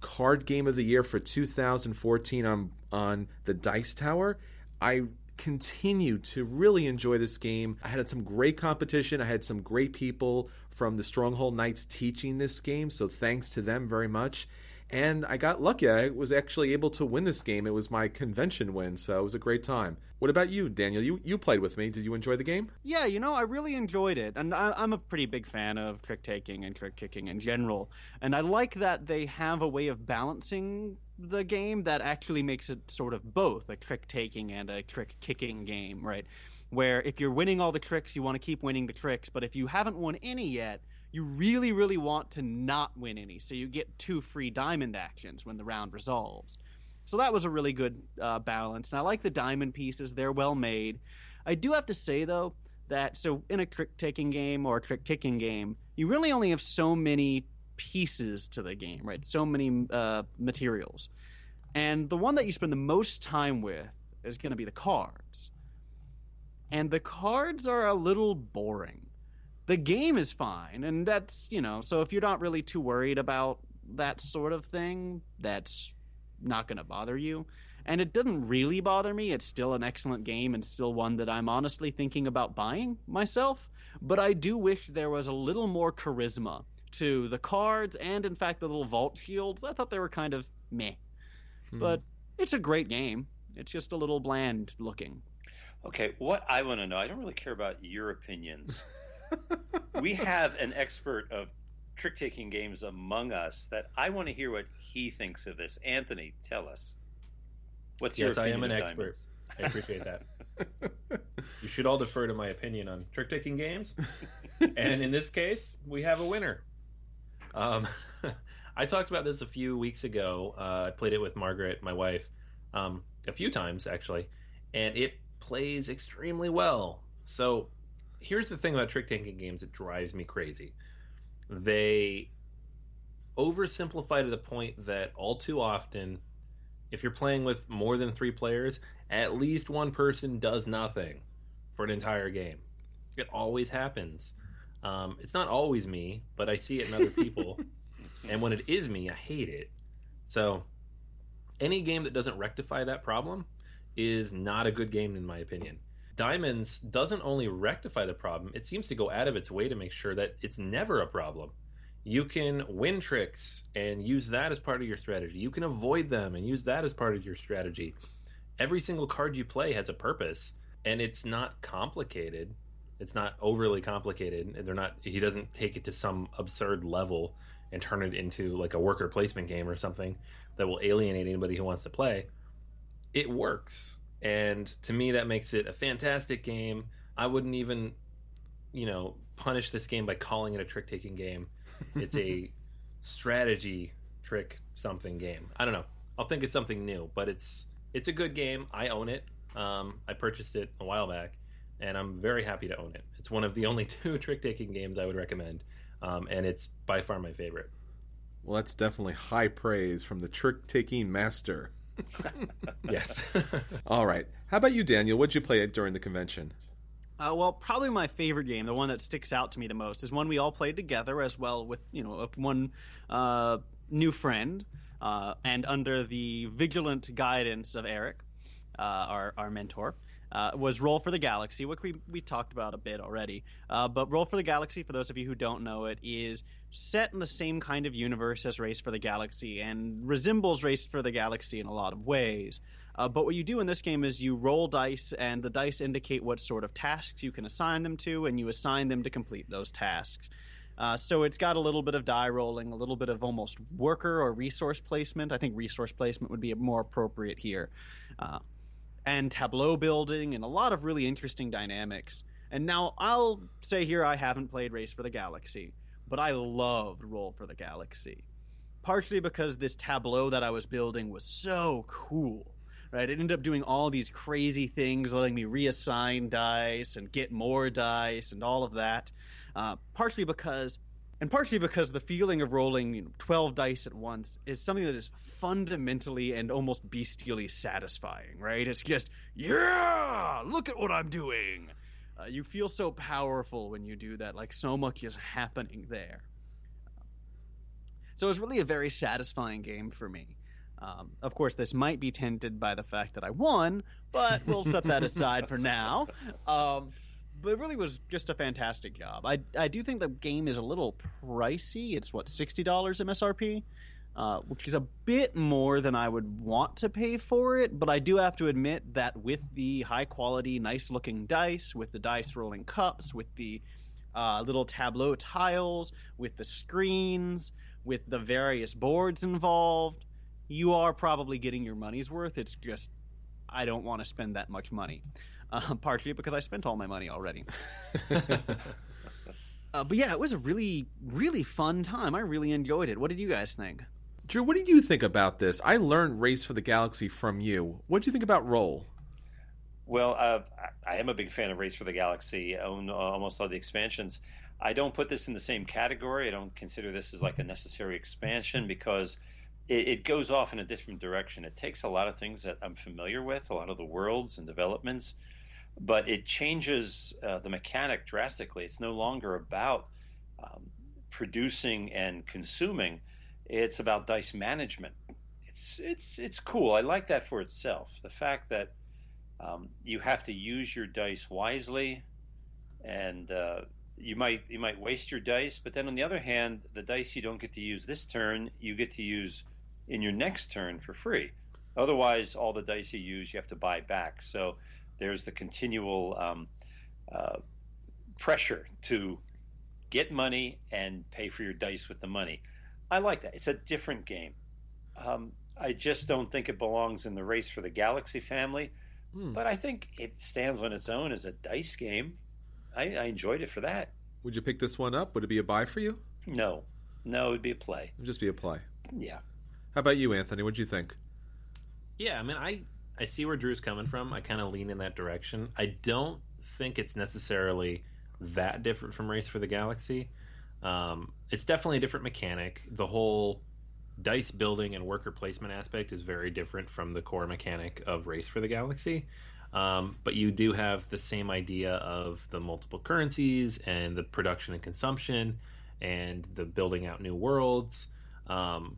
card game of the year for 2014 on on the Dice Tower. I continue to really enjoy this game. I had some great competition. I had some great people from the Stronghold Knights teaching this game, so thanks to them very much and I got lucky. I was actually able to win this game. It was my convention win, so it was a great time. What about you, Daniel? You you played with me. Did you enjoy the game? Yeah, you know, I really enjoyed it, and I, am a pretty big fan of trick taking and trick kicking in general. And I like that they have a way of balancing the game that actually makes it sort of both a trick taking and a trick kicking game, right? Where if you're winning all the tricks, you want to keep winning the tricks, but if you haven't won any yet you really, really want to not win any, so you get two free diamond actions when the round resolves. So that was a really good uh, balance. And I like the diamond pieces, they're well made. I do have to say, though, that so in a trick taking game or a trick kicking game, you really only have so many pieces to the game, right? So many uh, materials. And the one that you spend the most time with is going to be the cards. And the cards are a little boring the game is fine and that's you know so if you're not really too worried about that sort of thing that's not going to bother you. And it doesn't really bother me. It's still an excellent game and still one that i'm honestly thinking about buying myself. But i do wish there was a little more charisma to the cards and in fact the little vault shields. I thought they were kind of meh. Hmm. but it's a great game. It's just a little bland looking. Okay what i want to know i don't really care about your opinions we have an expert of trick taking games among us that I want to hear what he thinks of this. Anthony, tell us. What's yes, your I am an expert. I appreciate that. you should all defer to my opinion on trick taking games. and in this case, we have a winner. Um, I talked about this a few weeks ago. Uh, I played it with Margaret, my wife, um, a few times actually, and it plays extremely well. So here's the thing about trick taking games that drives me crazy. They oversimplify to the point that all too often, if you're playing with more than three players, at least one person does nothing for an entire game. It always happens. Um, it's not always me, but I see it in other people. and when it is me, I hate it. So, any game that doesn't rectify that problem is not a good game, in my opinion. Diamonds doesn't only rectify the problem, it seems to go out of its way to make sure that it's never a problem. You can win tricks and use that as part of your strategy. You can avoid them and use that as part of your strategy. every single card you play has a purpose, and it's not complicated. It's not overly complicated, they're not. He doesn't take it to some absurd level and turn it into like a worker placement game or something that will alienate anybody who wants to play. It works, and to me, that makes it a fantastic game. I wouldn't even, you know, punish this game by calling it a trick taking game. It's a strategy trick something game. I don't know. I'll think of something new, but it's it's a good game. I own it. Um, I purchased it a while back, and I'm very happy to own it. It's one of the only two trick taking games I would recommend, um, and it's by far my favorite. Well, that's definitely high praise from the trick taking master. Yes. All right. How about you, Daniel? What'd you play during the convention? Uh, well, probably my favorite game, the one that sticks out to me the most, is one we all played together as well with you know one uh, new friend, uh, and under the vigilant guidance of Eric, uh, our our mentor. Uh, was Roll for the Galaxy, which we, we talked about a bit already. Uh, but Roll for the Galaxy, for those of you who don't know it, is set in the same kind of universe as Race for the Galaxy and resembles Race for the Galaxy in a lot of ways. Uh, but what you do in this game is you roll dice, and the dice indicate what sort of tasks you can assign them to, and you assign them to complete those tasks. Uh, so it's got a little bit of die rolling, a little bit of almost worker or resource placement. I think resource placement would be more appropriate here. Uh, and tableau building, and a lot of really interesting dynamics. And now I'll say here I haven't played Race for the Galaxy, but I loved Roll for the Galaxy. Partially because this tableau that I was building was so cool right? It ended up doing all these crazy things, letting me reassign dice and get more dice and all of that. Uh, partially because, and partially because the feeling of rolling you know, 12 dice at once is something that is fundamentally and almost bestially satisfying, right? It's just, yeah, look at what I'm doing. Uh, you feel so powerful when you do that, like so much is happening there. So it's really a very satisfying game for me. Um, of course, this might be tainted by the fact that I won, but we'll set that aside for now. Um, but it really was just a fantastic job. I, I do think the game is a little pricey. It's what sixty dollars MSRP, uh, which is a bit more than I would want to pay for it. But I do have to admit that with the high quality, nice looking dice, with the dice rolling cups, with the uh, little tableau tiles, with the screens, with the various boards involved you are probably getting your money's worth. It's just I don't want to spend that much money, uh, partially because I spent all my money already. uh, but yeah, it was a really really fun time. I really enjoyed it. What did you guys think? Drew, what did you think about this? I learned Race for the Galaxy from you. What did you think about Roll? Well, uh, I am a big fan of Race for the Galaxy. I own uh, almost all the expansions. I don't put this in the same category. I don't consider this as like a necessary expansion because it, it, goes off in a different direction. It takes a lot of things that I'm familiar with, a lot of the worlds and developments, but it changes uh, the mechanic drastically. It's no longer about um, producing and consuming; it's about dice management. It's it's it's cool. I like that for itself. The fact that um, you have to use your dice wisely, and uh, you might you might waste your dice, but then on the other hand, the dice you don't get to use this turn, you get to use in your next turn for free. Otherwise, all the dice you use, you have to buy back. So there's the continual um, uh, pressure to get money and pay for your dice with the money. I like that. It's a different game. Um, I just don't think it belongs in the race for the Galaxy family, hmm. but I think it stands on its own as a dice game. I, I, enjoyed it for that. Would you pick this one up? Would it be a buy for you? No, no, it'd be a play. It'd just be a play. Yeah. How about you, Anthony? What'd you think? Yeah, I mean, I I see where Drew's coming from. I kind of lean in that direction. I don't think it's necessarily that different from Race for the Galaxy. Um, it's definitely a different mechanic. The whole dice building and worker placement aspect is very different from the core mechanic of Race for the Galaxy. Um, but you do have the same idea of the multiple currencies and the production and consumption and the building out new worlds. Um,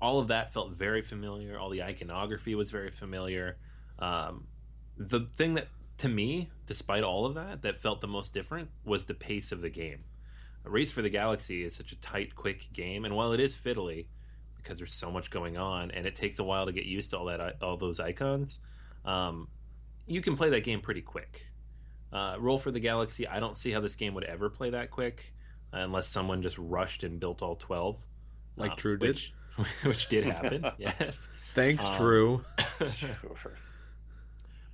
all of that felt very familiar. All the iconography was very familiar. Um, the thing that, to me, despite all of that, that felt the most different was the pace of the game. A Race for the Galaxy is such a tight, quick game, and while it is fiddly because there's so much going on and it takes a while to get used to all that, all those icons, um, you can play that game pretty quick. Uh, Roll for the Galaxy, I don't see how this game would ever play that quick unless someone just rushed and built all 12. Like uh, Drew did. Which, which did happen, yes. Thanks, Um, Drew. Sure.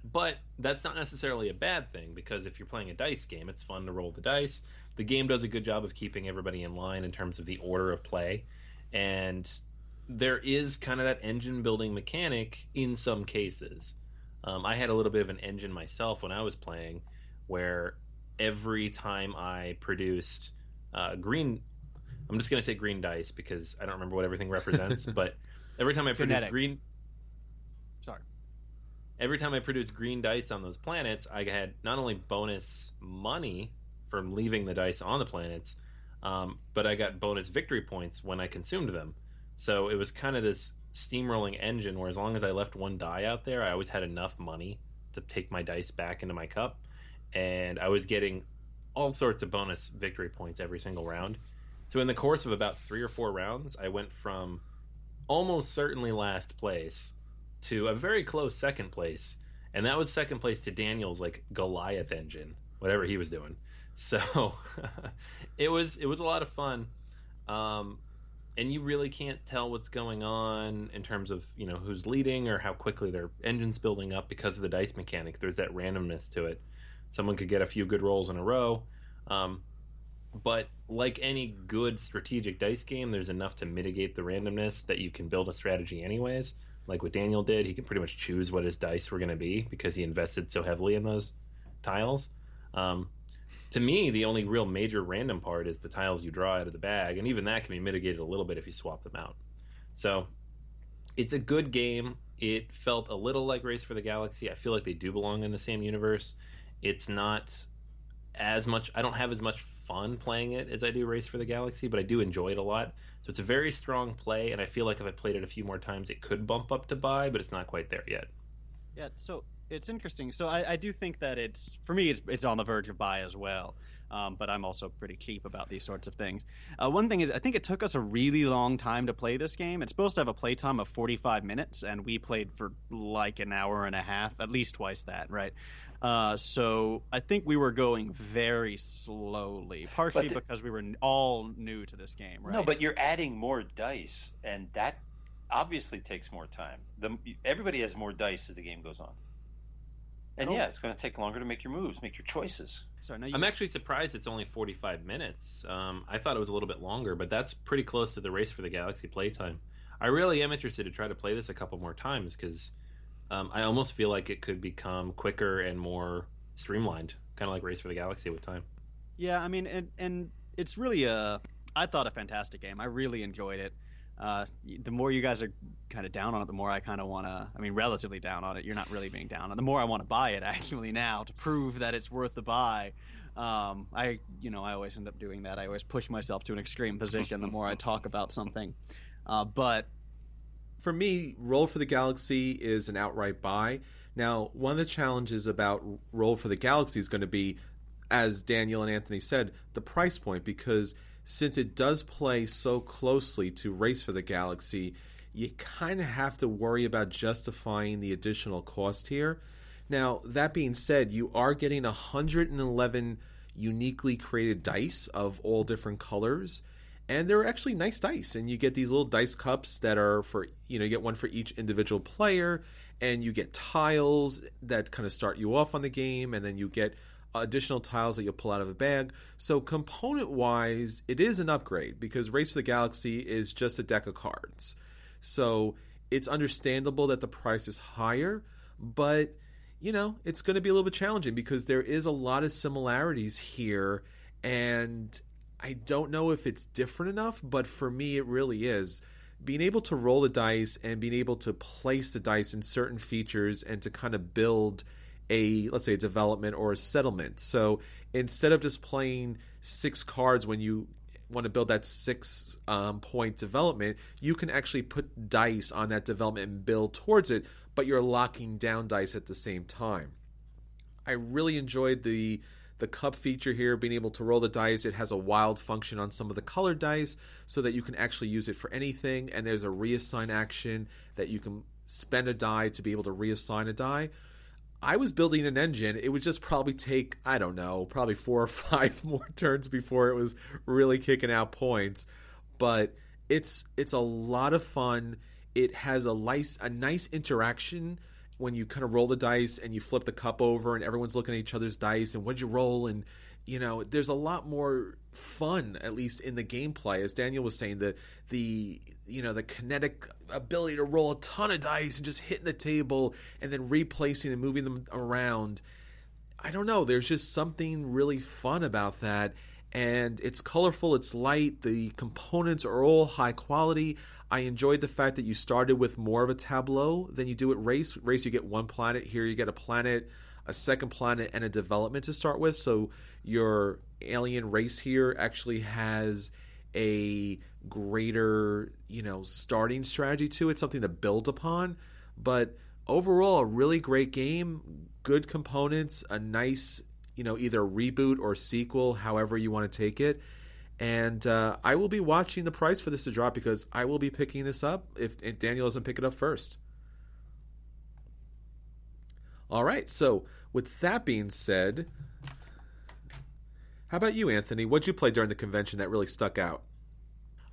But that's not necessarily a bad thing because if you're playing a dice game, it's fun to roll the dice. The game does a good job of keeping everybody in line in terms of the order of play. And there is kind of that engine building mechanic in some cases. Um, I had a little bit of an engine myself when I was playing where every time I produced uh, green, I'm just going to say green dice because I don't remember what everything represents, but every time I produced Kinetic. green, Sorry. every time I produced green dice on those planets, I had not only bonus money from leaving the dice on the planets, um, but I got bonus victory points when I consumed them. So it was kind of this steamrolling engine where as long as I left one die out there, I always had enough money to take my dice back into my cup. And I was getting all sorts of bonus victory points every single round. So in the course of about three or four rounds, I went from almost certainly last place to a very close second place, and that was second place to Daniel's like Goliath engine, whatever he was doing. So it was it was a lot of fun, um, and you really can't tell what's going on in terms of you know who's leading or how quickly their engine's building up because of the dice mechanic. There's that randomness to it. Someone could get a few good rolls in a row. Um, but like any good strategic dice game, there's enough to mitigate the randomness that you can build a strategy anyways. Like what Daniel did, he can pretty much choose what his dice were going to be because he invested so heavily in those tiles. Um, to me, the only real major random part is the tiles you draw out of the bag, and even that can be mitigated a little bit if you swap them out. So it's a good game. It felt a little like Race for the Galaxy. I feel like they do belong in the same universe. It's not as much I don't have as much fun playing it as I do Race for the Galaxy, but I do enjoy it a lot. So it's a very strong play, and I feel like if I played it a few more times, it could bump up to buy, but it's not quite there yet. Yeah, so it's interesting. So I, I do think that it's for me, it's it's on the verge of buy as well. Um, but I'm also pretty cheap about these sorts of things. Uh, one thing is, I think it took us a really long time to play this game. It's supposed to have a playtime of 45 minutes, and we played for like an hour and a half, at least twice that, right? Uh, so I think we were going very slowly, partially the- because we were all new to this game, right? No, but you're adding more dice, and that obviously takes more time. The, everybody has more dice as the game goes on. And Cool. yeah, it's going to take longer to make your moves, make your choices. Sorry, no, you, I'm actually surprised it's only 45 minutes. Um, I thought it was a little bit longer, but that's pretty close to the Race for the Galaxy playtime. I really am interested to try to play this a couple more times because um, I almost feel like it could become quicker and more streamlined, kind of like Race for the Galaxy with time. Yeah, I mean, and and it's really a I thought a fantastic game. I really enjoyed it. Uh, the more you guys are kind of down on it, the more I kind of want to. I mean, relatively down on it. You're not really being down on it. The more I want to buy it actually now to prove that it's worth the buy. Um, I, you know, I always end up doing that. I always push myself to an extreme position the more I talk about something. Uh, but for me, Roll for the Galaxy is an outright buy. Now, one of the challenges about Roll for the Galaxy is going to be, as Daniel and Anthony said, the price point, because since it does play so closely to Race for the Galaxy, you kind of have to worry about justifying the additional cost here. Now, that being said, you are getting 111 uniquely created dice of all different colors and they're actually nice dice and you get these little dice cups that are for you know you get one for each individual player and you get tiles that kind of start you off on the game and then you get additional tiles that you'll pull out of a bag. So component wise it is an upgrade because race for the galaxy is just a deck of cards. So it's understandable that the price is higher but you know it's going to be a little bit challenging because there is a lot of similarities here and I don't know if it's different enough, but for me, it really is. Being able to roll the dice and being able to place the dice in certain features and to kind of build a, let's say, a development or a settlement. So instead of just playing six cards when you want to build that six um, point development, you can actually put dice on that development and build towards it, but you're locking down dice at the same time. I really enjoyed the the cup feature here, being able to roll the dice. It has a wild function on some of the colored dice so that you can actually use it for anything. And there's a reassign action that you can spend a die to be able to reassign a die. I was building an engine. It would just probably take, I don't know, probably four or five more turns before it was really kicking out points. But it's it's a lot of fun. It has a nice a nice interaction when you kind of roll the dice and you flip the cup over and everyone's looking at each other's dice and what'd you roll and you know there's a lot more fun at least in the gameplay. As daniel was saying the the you know the kinetic ability to roll a ton of dice and just hitting the table and then replacing and moving them around. I don't know there's just something really fun about that and it's colorful it's light the components are all high quality. I enjoyed the fact that you started with more of a tableau than you do at race. Race you get one planet here you get a planet a second planet and a development to start with. So your alien race here actually has a greater, you know, starting strategy to it, something to build upon. But overall, a really great game, good components, a nice, you know, either reboot or sequel, however you want to take it. And uh, I will be watching the price for this to drop because I will be picking this up if, if Daniel doesn't pick it up first. All right, so with that being said, how about you, Anthony? What'd you play during the convention that really stuck out?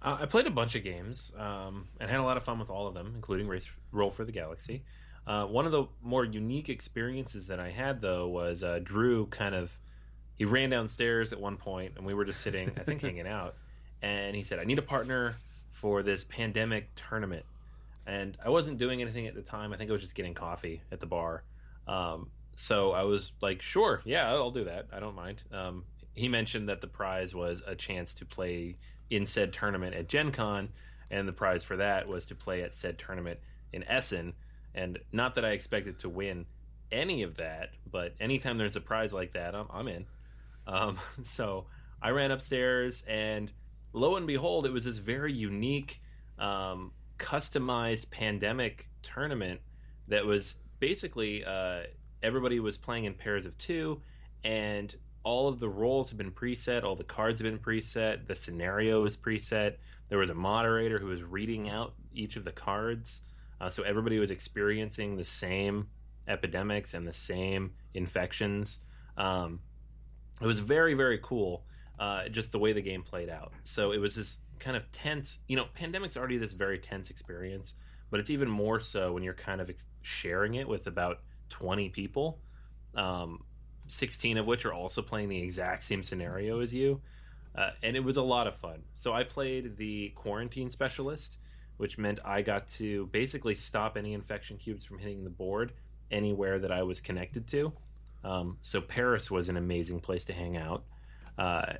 Uh, I played a bunch of games um, and had a lot of fun with all of them, including Race Roll for the Galaxy. Uh, one of the more unique experiences that I had, though, was uh, Drew kind of he ran downstairs at one point, and we were just sitting, I think, hanging out, and he said, "I need a partner for this pandemic tournament." And I wasn't doing anything at the time. I think I was just getting coffee at the bar. Um, so I was like, "Sure, yeah, I'll do that. I don't mind." Um, he mentioned that the prize was a chance to play in said tournament at Gen Con, and the prize for that was to play at said tournament in Essen. And not that I expected to win any of that, but anytime there's a prize like that, I'm, I'm in. Um, so I ran upstairs, and lo and behold, it was this very unique, um, customized pandemic tournament that was basically uh, everybody was playing in pairs of two, and all of the roles have been preset, all the cards have been preset, the scenario is preset. There was a moderator who was reading out each of the cards, uh, so everybody was experiencing the same epidemics and the same infections. Um, it was very very cool, uh, just the way the game played out. So it was this kind of tense. You know, pandemic's already this very tense experience, but it's even more so when you're kind of ex- sharing it with about twenty people. Um, 16 of which are also playing the exact same scenario as you. Uh, and it was a lot of fun. So I played the quarantine specialist, which meant I got to basically stop any infection cubes from hitting the board anywhere that I was connected to. Um, so Paris was an amazing place to hang out. Uh,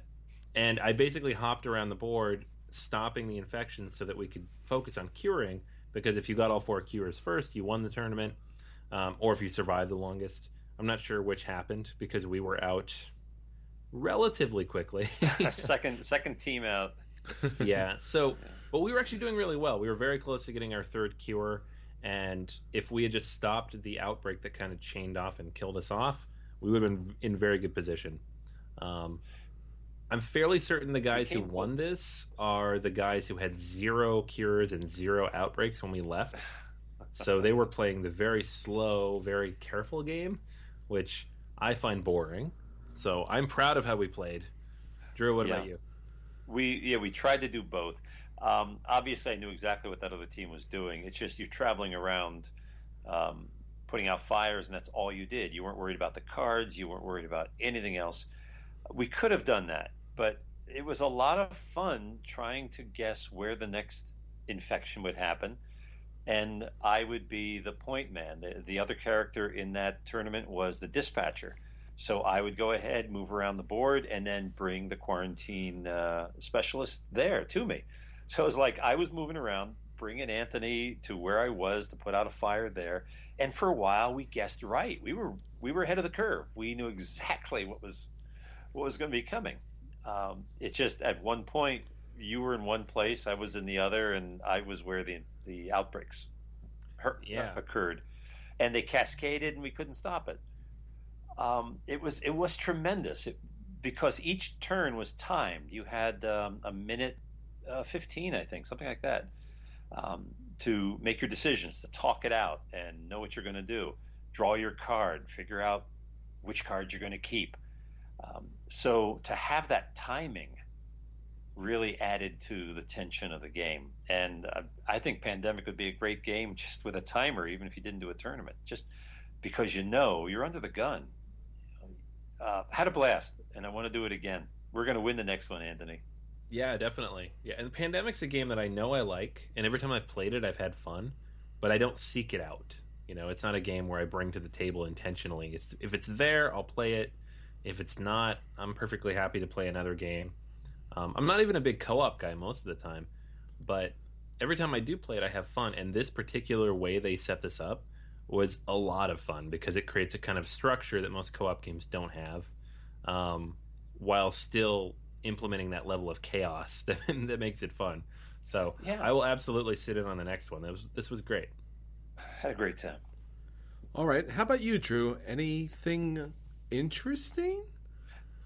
and I basically hopped around the board, stopping the infections so that we could focus on curing. Because if you got all four cures first, you won the tournament. Um, or if you survived the longest, I'm not sure which happened because we were out relatively quickly. second second team out. yeah. So, but we were actually doing really well. We were very close to getting our third cure, and if we had just stopped the outbreak that kind of chained off and killed us off, we would have been in very good position. Um, I'm fairly certain the guys who won this are the guys who had zero cures and zero outbreaks when we left. So they were playing the very slow, very careful game which I find boring. So I'm proud of how we played. Drew, what yeah. about you? We yeah we tried to do both. Um, obviously, I knew exactly what that other team was doing. It's just you're traveling around, um, putting out fires, and that's all you did. You weren't worried about the cards. You weren't worried about anything else. We could have done that, but it was a lot of fun trying to guess where the next infection would happen and I would be the point man. The, the, other character in that tournament was the dispatcher. So I would go ahead, move around the board, and then bring the quarantine uh, specialist there to me. So it was like I was moving around, bringing Anthony to where I was to put out a fire there. And for a while, we guessed right. We were we were ahead of the curve. We knew exactly what was what was going to be coming. Um, it's just at one point you were in one place, I was in the other, and I was where the the outbreaks her, yeah. uh, occurred, and they cascaded, and we couldn't stop it. Um, it was it was tremendous it, because each turn was timed. You had um, a minute uh, fifteen, I think, something like that, um, to make your decisions, to talk it out and know what you're going to do. Draw your card, figure out which card you're going to keep. Um, so to have that timing really added to the tension of the game. And uh, I think Pandemic would be a great game just with a timer, even if you didn't do a tournament, just because you know you're under the gun. Uh, had a blast, and I want to do it again. We're going to win the next one, Anthony. Yeah, definitely. Yeah, and Pandemic's a game that I know I like, and every time I've played it, I've had fun, but I don't seek it out. You know, it's not a game where I bring to the table intentionally. It's if it's there, I'll play it. If it's not, I'm perfectly happy to play another game. Um, I'm not even a big co-op guy most of the time, but every time I do play it, I have fun. And this particular way they set this up was a lot of fun because it creates a kind of structure that most co-op games don't have, um, while still implementing that level of chaos that, that makes it fun. So Yeah. I will absolutely sit in on the next one. That was this was great. Had a great time. All right. How about you, Drew? Anything interesting?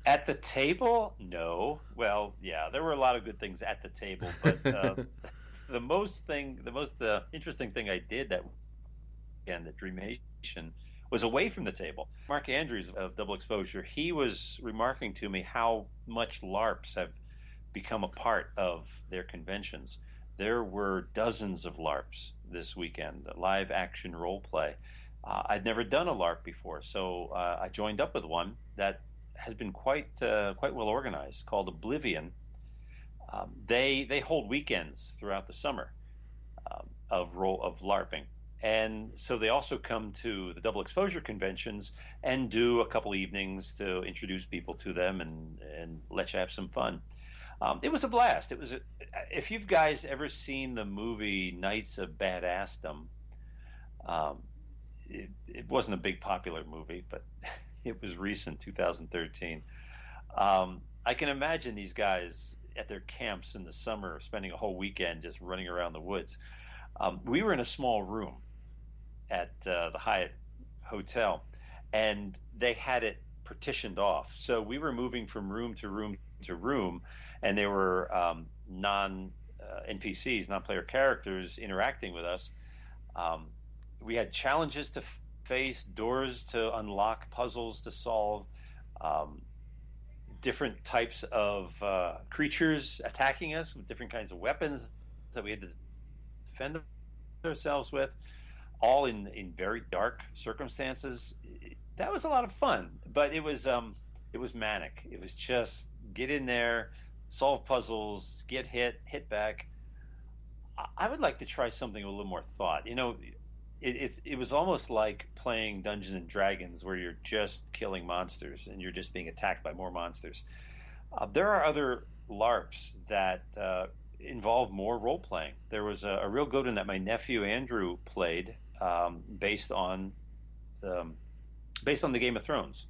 At the table, no. Well, yeah, there were a lot of good things at the table, but uh, the most thing, the most uh, interesting thing I did that weekend the Dreamation was away from the table. Mark Andrews of Double Exposure, he was remarking to me how much LARPs have become a part of their conventions. There were dozens of LARPs this weekend, live action role play. Uh, I'd never done a LARP before, so uh, I joined up with one that has been quite uh, quite well organized, called Oblivion. Um, they they hold weekends throughout the summer um, of role of LARPing, and so they also come to the double exposure conventions and do a couple evenings to introduce people to them and and let you have some fun. Um, it was a blast. It was a, if you've guys ever seen the movie Knights of Badassdom, um, it, it wasn't a big popular movie, but it was recent, 2013. Um, I can imagine these guys at their camps in the summer, spending a whole weekend just running around the woods. Um, we were in a small room at uh, the Hyatt Hotel, and they had it partitioned off. So we were moving from room to room to room, and there were um, non uh, NPCs, non player characters interacting with us. Um, we had challenges to f- face, doors to unlock, puzzles to solve, um, different types of uh, creatures attacking us with different kinds of weapons that we had to defend ourselves with, all in, in very dark circumstances. That was a lot of fun, but it was um, it was manic. It was just get in there, solve puzzles, get hit, hit back. I- would like to try something with a little more thought. You know, it, it, it was almost like playing Dungeons and Dragons, where you're just killing monsters and you're just being attacked by more monsters. Uh, there are other LARPs that uh, involve more role playing. There was a, a real good one that my nephew Andrew played, um, based on um, based on the Game of Thrones.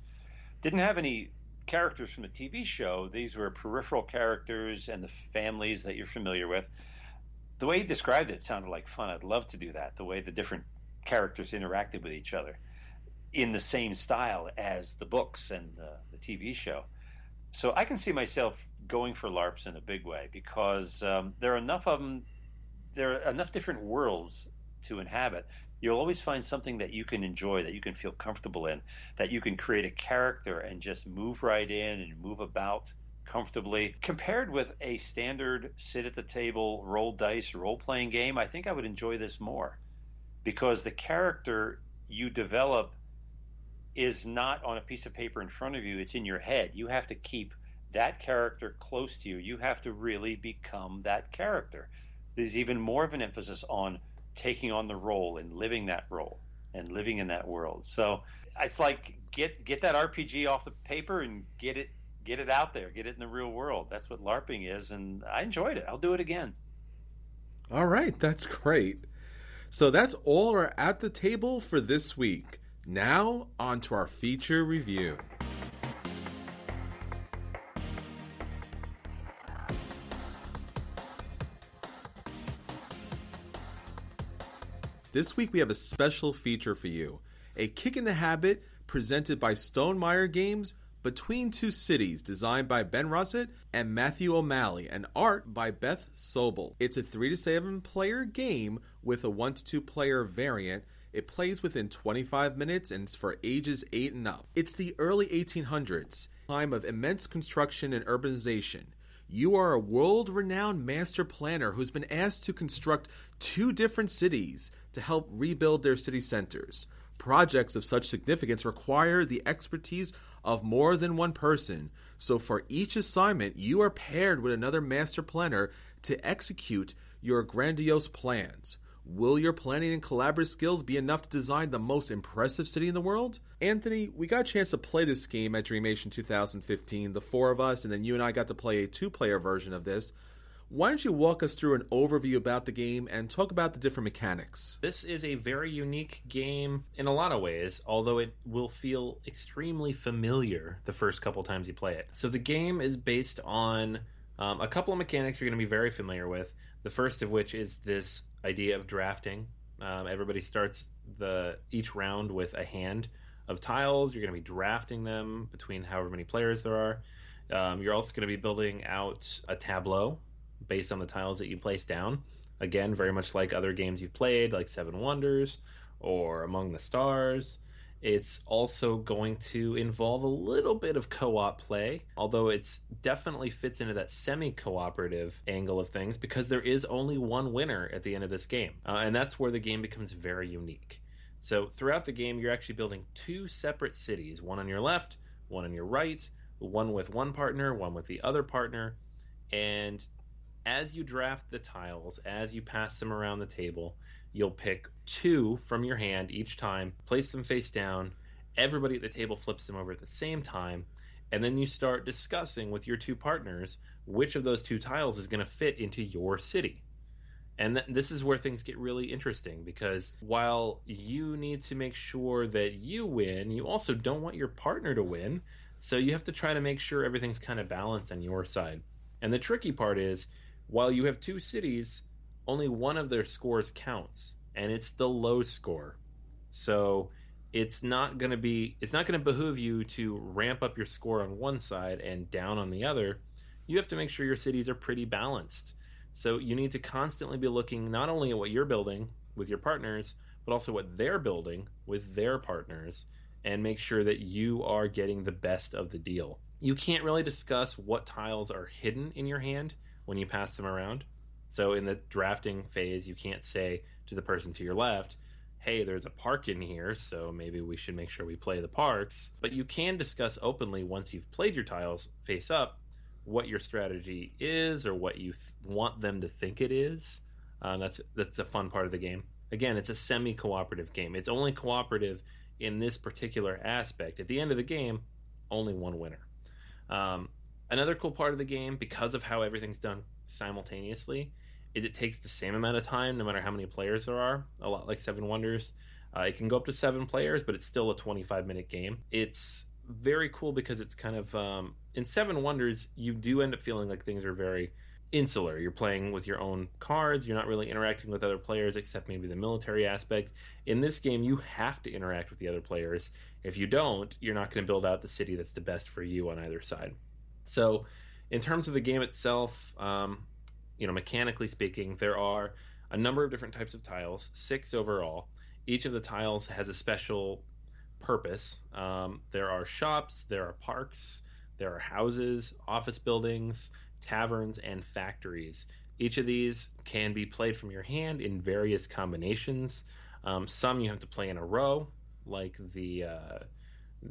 Didn't have any characters from the TV show. These were peripheral characters and the families that you're familiar with. The way he described it sounded like fun. I'd love to do that. The way the different characters interacted with each other in the same style as the books and the, the TV show. So I can see myself going for LARPs in a big way because um, there are enough of them. There are enough different worlds to inhabit. You'll always find something that you can enjoy, that you can feel comfortable in, that you can create a character and just move right in and move about comfortably. Compared with a standard sit at the table, roll dice, role playing game, I think I would enjoy this more because the character you develop is not on a piece of paper in front of you, it's in your head. You have to keep that character close to you. You have to really become that character. There's even more of an emphasis on taking on the role and living that role and living in that world. So it's like get get that RPG off the paper and get it get it out there, get it in the real world. That's what LARPing is, and I enjoyed it. I'll do it again. All right, that's great. So that's all we're at the table for this week. Now, on to our feature review. This week we have a special feature for you a kick in the habit presented by Stonemaier Games Between Two Cities, designed by Ben Rosset and Matthew O'Malley, and art by Beth Sobel. It's a 3 to 7 player game with a 1 to 2 player variant. It plays within 25 minutes and it's for ages 8 and up. It's the early 1800s, time of immense construction and urbanization. You are a world renowned master planner who's been asked to construct two different cities to help rebuild their city centers. Projects of such significance require the expertise of more than one person, so for each assignment, you are paired with another master planner to execute your grandiose plans. Will your planning and collaborative skills be enough to design the most impressive city in the world? Anthony, we got a chance to play this game at Dreamation 2015, the four of us, and then you and I got to play a two player version of this. Why don't you walk us through an overview about the game and talk about the different mechanics? This is a very unique game in a lot of ways, although it will feel extremely familiar the first couple times you play it. So the game is based on um, a couple of mechanics you're going to be very familiar with. The first of which is this idea of drafting. Um, everybody starts the each round with a hand of tiles. You're going to be drafting them between however many players there are. Um, you're also going to be building out a tableau based on the tiles that you place down. Again, very much like other games you've played, like Seven Wonders or Among the Stars. It's also going to involve a little bit of co op play, although it's definitely fits into that semi cooperative angle of things because there is only one winner at the end of this game. Uh, and that's where the game becomes very unique. So, throughout the game, you're actually building two separate cities one on your left, one on your right, one with one partner, one with the other partner. And as you draft the tiles, as you pass them around the table, you'll pick two from your hand each time, place them face down. Everybody at the table flips them over at the same time, and then you start discussing with your two partners which of those two tiles is going to fit into your city. And th- this is where things get really interesting because while you need to make sure that you win, you also don't want your partner to win. So you have to try to make sure everything's kind of balanced on your side. And the tricky part is while you have two cities, only one of their scores counts, and it's the low score. So it's not going to be it's not going to behoove you to ramp up your score on one side and down on the other. You have to make sure your cities are pretty balanced. So you need to constantly be looking not only at what you're building with your partners, but also what they're building with their partners and make sure that you are getting the best of the deal. You can't really discuss what tiles are hidden in your hand when you pass them around. So in the drafting phase, you can't say to the person to your left, hey, there's a park in here, so maybe we should make sure we play the parks. But you can discuss openly once you've played your tiles face up what your strategy is or what you th- want them to think it is. Uh, that's that's a fun part of the game. Again, it's a semi-cooperative game. It's only cooperative in this particular aspect. At the end of the game, only one winner. Um, Another cool part of the game, because of how everything's done simultaneously, is it takes the same amount of time no matter how many players there are. A lot like Seven Wonders. Uh, it can go up to seven players, but it's still a 25 minute game. It's very cool because it's kind of um, in Seven Wonders, you do end up feeling like things are very insular. You're playing with your own cards. You're not really interacting with other players except maybe the military aspect. In this game, you have to interact with the other players. If you don't, you're not going to build out the city that's the best for you on either side. So, in terms of the game itself, um, you know, mechanically speaking, there are a number of different types of tiles, six overall. Each of the tiles has a special purpose. Um, there are shops, there are parks, there are houses, office buildings, taverns, and factories. Each of these can be played from your hand in various combinations. Um, some you have to play in a row, like the uh,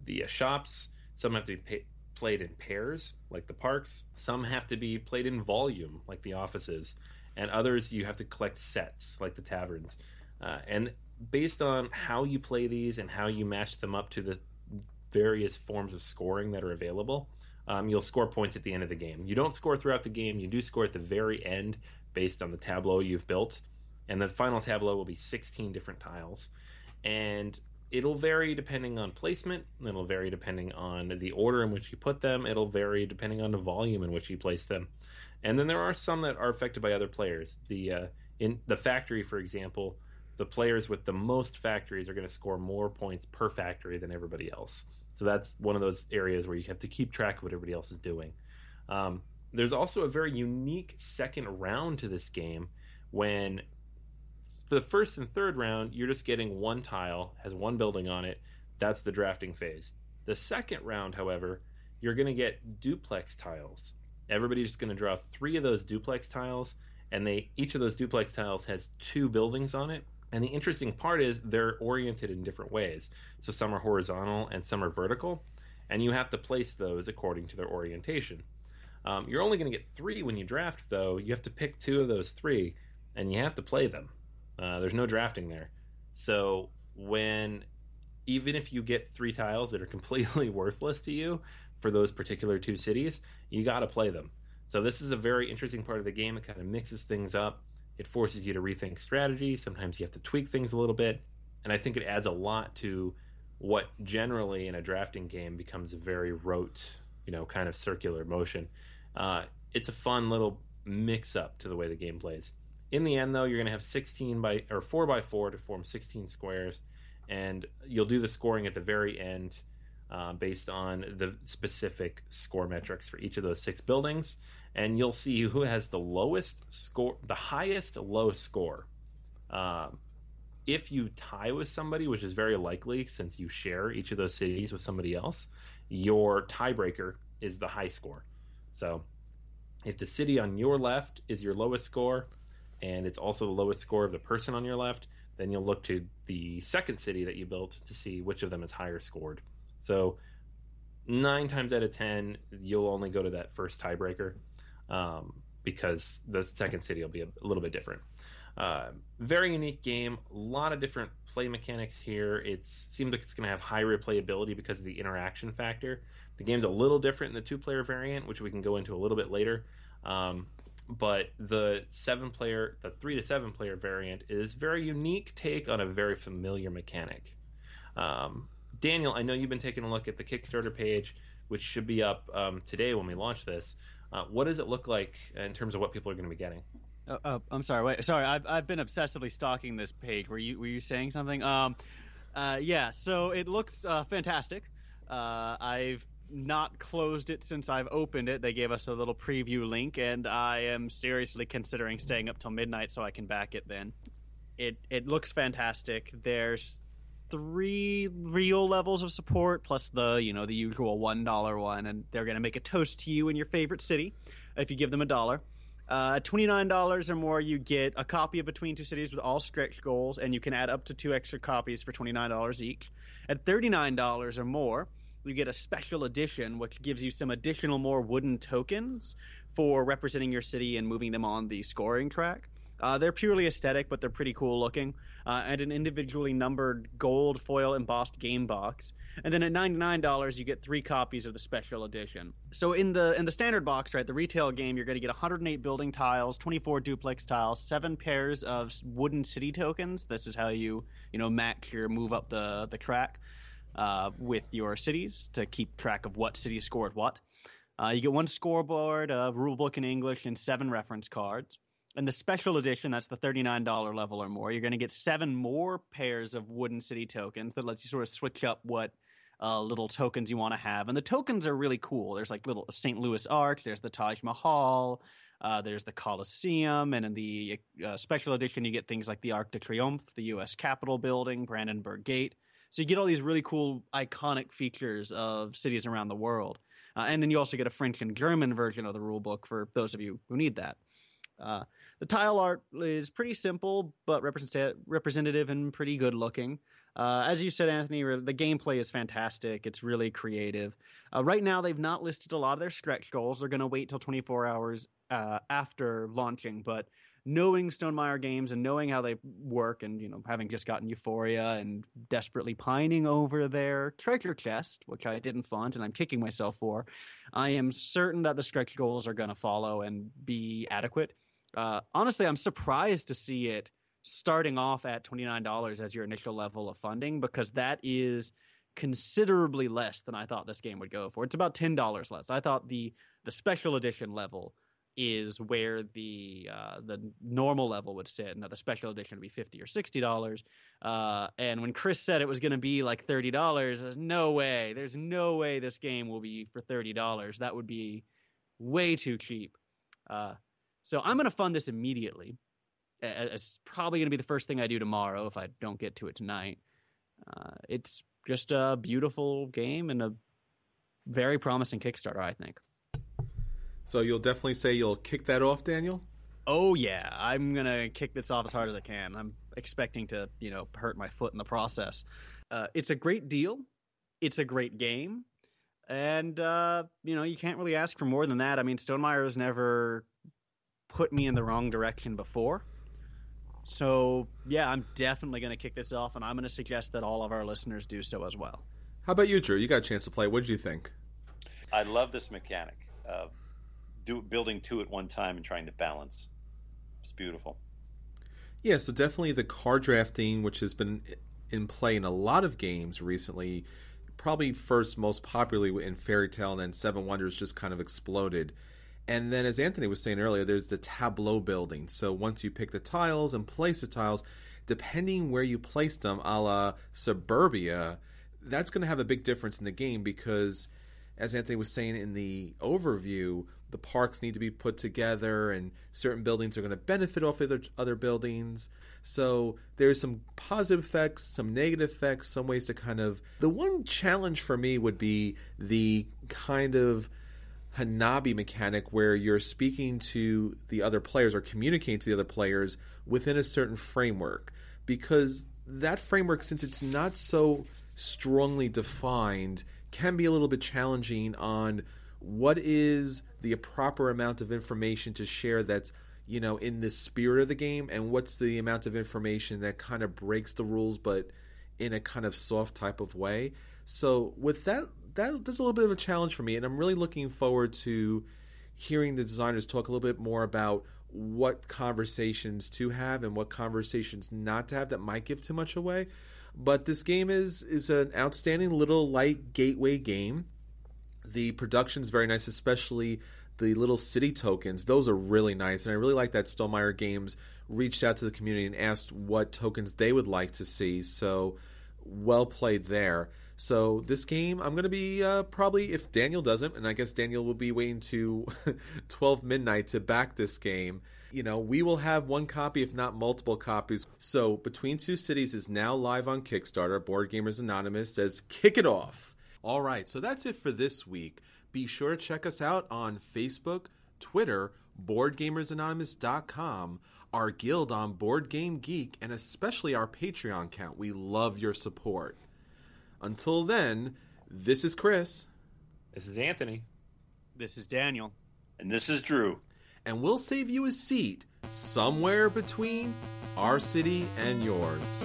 the uh, shops. Some have to be played in pairs, like the parks. Some have to be played in volume, like the offices, and others you have to collect sets, like the taverns. Uh, and based on how you play these and how you match them up to the various forms of scoring that are available, um, you'll score points at the end of the game. You don't score throughout the game; you do score at the very end based on the tableau you've built. And the final tableau will be 16 different tiles. And it'll vary depending on placement it'll vary depending on the order in which you put them it'll vary depending on the volume in which you place them. And then there are some that are affected by other players. The uh, in the factory for example the players with the most factories are going to score more points per factory than everybody else. So that's one of those areas where you have to keep track of what everybody else is doing. Um, there's also a very unique second round to this game when the first and third round you're just getting one tile has one building on it. That's the drafting phase. The second round however you're going to get duplex tiles. Everybody's just going to draw three of those duplex tiles and they each of those duplex tiles has two buildings on it. And the interesting part is they're oriented in different ways. So some are horizontal and some are vertical and you have to place those according to their orientation. Um, you're only going to get three when you draft though. You have to pick two of those three and you have to play them uh, there's no drafting there. So when even if you get three tiles that are completely worthless to you for those particular two cities, you got to play them. So this is a very interesting part of the game. It kind of mixes things up. It forces you to rethink strategy. Sometimes you have to tweak things a little bit, and I think it adds a lot to what generally in a drafting game becomes a very rote, you know, kind of circular motion. Uh, it's a fun little mix up to the way the game plays. In the end, though, you're going to have 16 by or 4 by 4 to form 16 squares, and you'll do the scoring at the very end uh, based on the specific score metrics for each of those six buildings, and you'll see who has the lowest score, the highest low score. Um, if you tie with somebody, which is very likely since you share each of those cities with somebody else, your tiebreaker is the high score. So if the city on your left is your lowest score, and it's also the lowest score of the person on your left, then you'll look to the second city that you built to see which of them is higher scored. So nine times out of ten, you'll only go to that first tiebreaker um, because the second city will be a, little bit different. Uh, very unique game. A lot of different play mechanics here. It seems like it's going to have high replayability because of the interaction factor. The game's a little different in the two-player variant, which we can go into a little bit later. Um, but the seven player, the three to seven player variant is very unique take on a very familiar mechanic. Um, Daniel, I know you've been taking a look at the Kickstarter page, which should be up um, today when we launch this. Uh, what does it look like in terms of what people are going to be getting? Oh, oh, I'm sorry. Wait, sorry. I've I've been obsessively stalking this page. Were you were you saying something? Um, uh, yeah. So it looks uh, fantastic. Uh, I've not closed it since I've opened it. They gave us a little preview link, and I am seriously considering staying up till midnight so I can back it. Then, it it looks fantastic. There's three real levels of support plus the you know the usual one dollar one, and they're gonna make a toast to you in your favorite city if you give them a dollar. Uh, $29 or more, you get a copy of Between Two Cities with all stretch goals, and you can add up to two extra copies for $29 each. At $39 or more, you get a special edition which gives you some additional more wooden tokens for representing your city and moving them on the scoring track. Uh, they're purely aesthetic, but they're pretty cool looking. Uh, and an individually numbered gold foil embossed game box. And then at ninety nine dollars, you get three copies of the special edition. So in the in the standard box, right, the retail game, you're going to get 108 building tiles, 24 duplex tiles, seven pairs of wooden city tokens. This is how you you know match your move up the the track uh, with your cities to keep track of what city scored what. Uh, you get one scoreboard, a rule book in English, and seven reference cards. And the special edition, that's the $39 level or more, you're going to get seven more pairs of wooden city tokens that lets you sort of switch up what uh, little tokens you want to have. And the tokens are really cool. There's like little St. Louis Arch, there's the Taj Mahal, uh, there's the Colosseum. and in the uh, special edition, you get things like the Arc de Triomphe, the U.S. Capitol building, Brandenburg Gate. So you get all these really cool, iconic features of cities around the world. Uh, and then you also get a French and German version of the rule book for those of you who need that. Uh, the tile art is pretty simple, but represent- representative and pretty good looking. Uh, as you said, Anthony, the gameplay is fantastic. It's really creative. Uh, right now, they've not listed a lot of their stretch goals. They're going to wait till 24 hours uh, after launching, but knowing Stonemaier games and knowing how they work, and you know, having just gotten Euphoria and desperately pining over their treasure chest, which I didn't fund and I'm kicking myself for, I am certain that the stretch goals are going to follow and be adequate. Uh, honestly, I'm surprised to see it starting off at $29 as your initial level of funding because that is considerably less than I thought this game would go for. It's about $10 less. I thought the the special edition level is where the uh, the normal level would sit, that the special edition would be fifty or sixty dollars. Uh, and when Chris said it was going to be like thirty dollars, no way. There's no way this game will be for thirty dollars. That would be way too cheap. Uh, so I'm going to fund this immediately. It's probably going to be the first thing I do tomorrow if I don't get to it tonight. Uh, it's just a beautiful game and a very promising Kickstarter, I think. So you'll definitely say you'll kick that off, Daniel? Oh yeah, I'm gonna kick this off as hard as I can. I'm expecting to, you know, hurt my foot in the process. Uh, it's a great deal. It's a great game, and uh, you know you can't really ask for more than that. I mean, Stonemaier has never put me in the wrong direction before. So yeah, I'm definitely gonna kick this off, and I'm gonna suggest that all of our listeners do so as well. How about you, Drew? You got a chance to play. What did you think? I love this mechanic. Uh, do building two at one time and trying to balance. It's beautiful. Yeah, so definitely the card drafting, which has been in play in a lot of games recently, probably first most popularly in Fairy Tale, and then Seven Wonders just kind of exploded. And then, as Anthony was saying earlier, there's the tableau building. So once you pick the tiles and place the tiles, depending where you place them, a la Suburbia, that's going to have a big difference in the game because, as Anthony was saying in the overview, the parks need to be put together and certain buildings are going to benefit off other other buildings. So there's some positive effects some negative effects some ways to kind of the one challenge for me would be the kind of hanabi mechanic where you're speaking to the other players or communicating to the other players within a certain framework. Because that framework since it's not so strongly defined can be a little bit challenging on what is the proper amount of information to share that's you know in the spirit of the game? And what's the amount of information that kind of breaks the rules but in a kind of soft type of way? So with that that that's a little bit of a challenge for me and i'm really looking forward to hearing the designers talk a little bit more about what conversations to have and what conversations not to have that might give too much away. But this game is is an outstanding little light gateway game the production's very nice, especially the little city tokens. Those are really nice, and I really like that Stonemaier Games reached out to the community and asked what tokens they would like to see. So well played there. So this game, I'm going to be uh, probably if Daniel doesn't, and I guess Daniel will be waiting to 12 midnight to back this game. You know, we will have one copy, if not multiple copies. So Between Two Cities is now live on Kickstarter. Board Gamers Anonymous says, "Kick it off." All right, so that's it for this week. Be sure to check us out on Facebook, Twitter, BoardGamersAnonymous.com, our guild on Board Game Geek, and especially our Patreon account. We love your support. Until then, this is Chris. This is Anthony. This is Daniel. And this is Drew. And we'll save you a seat somewhere between our city and yours.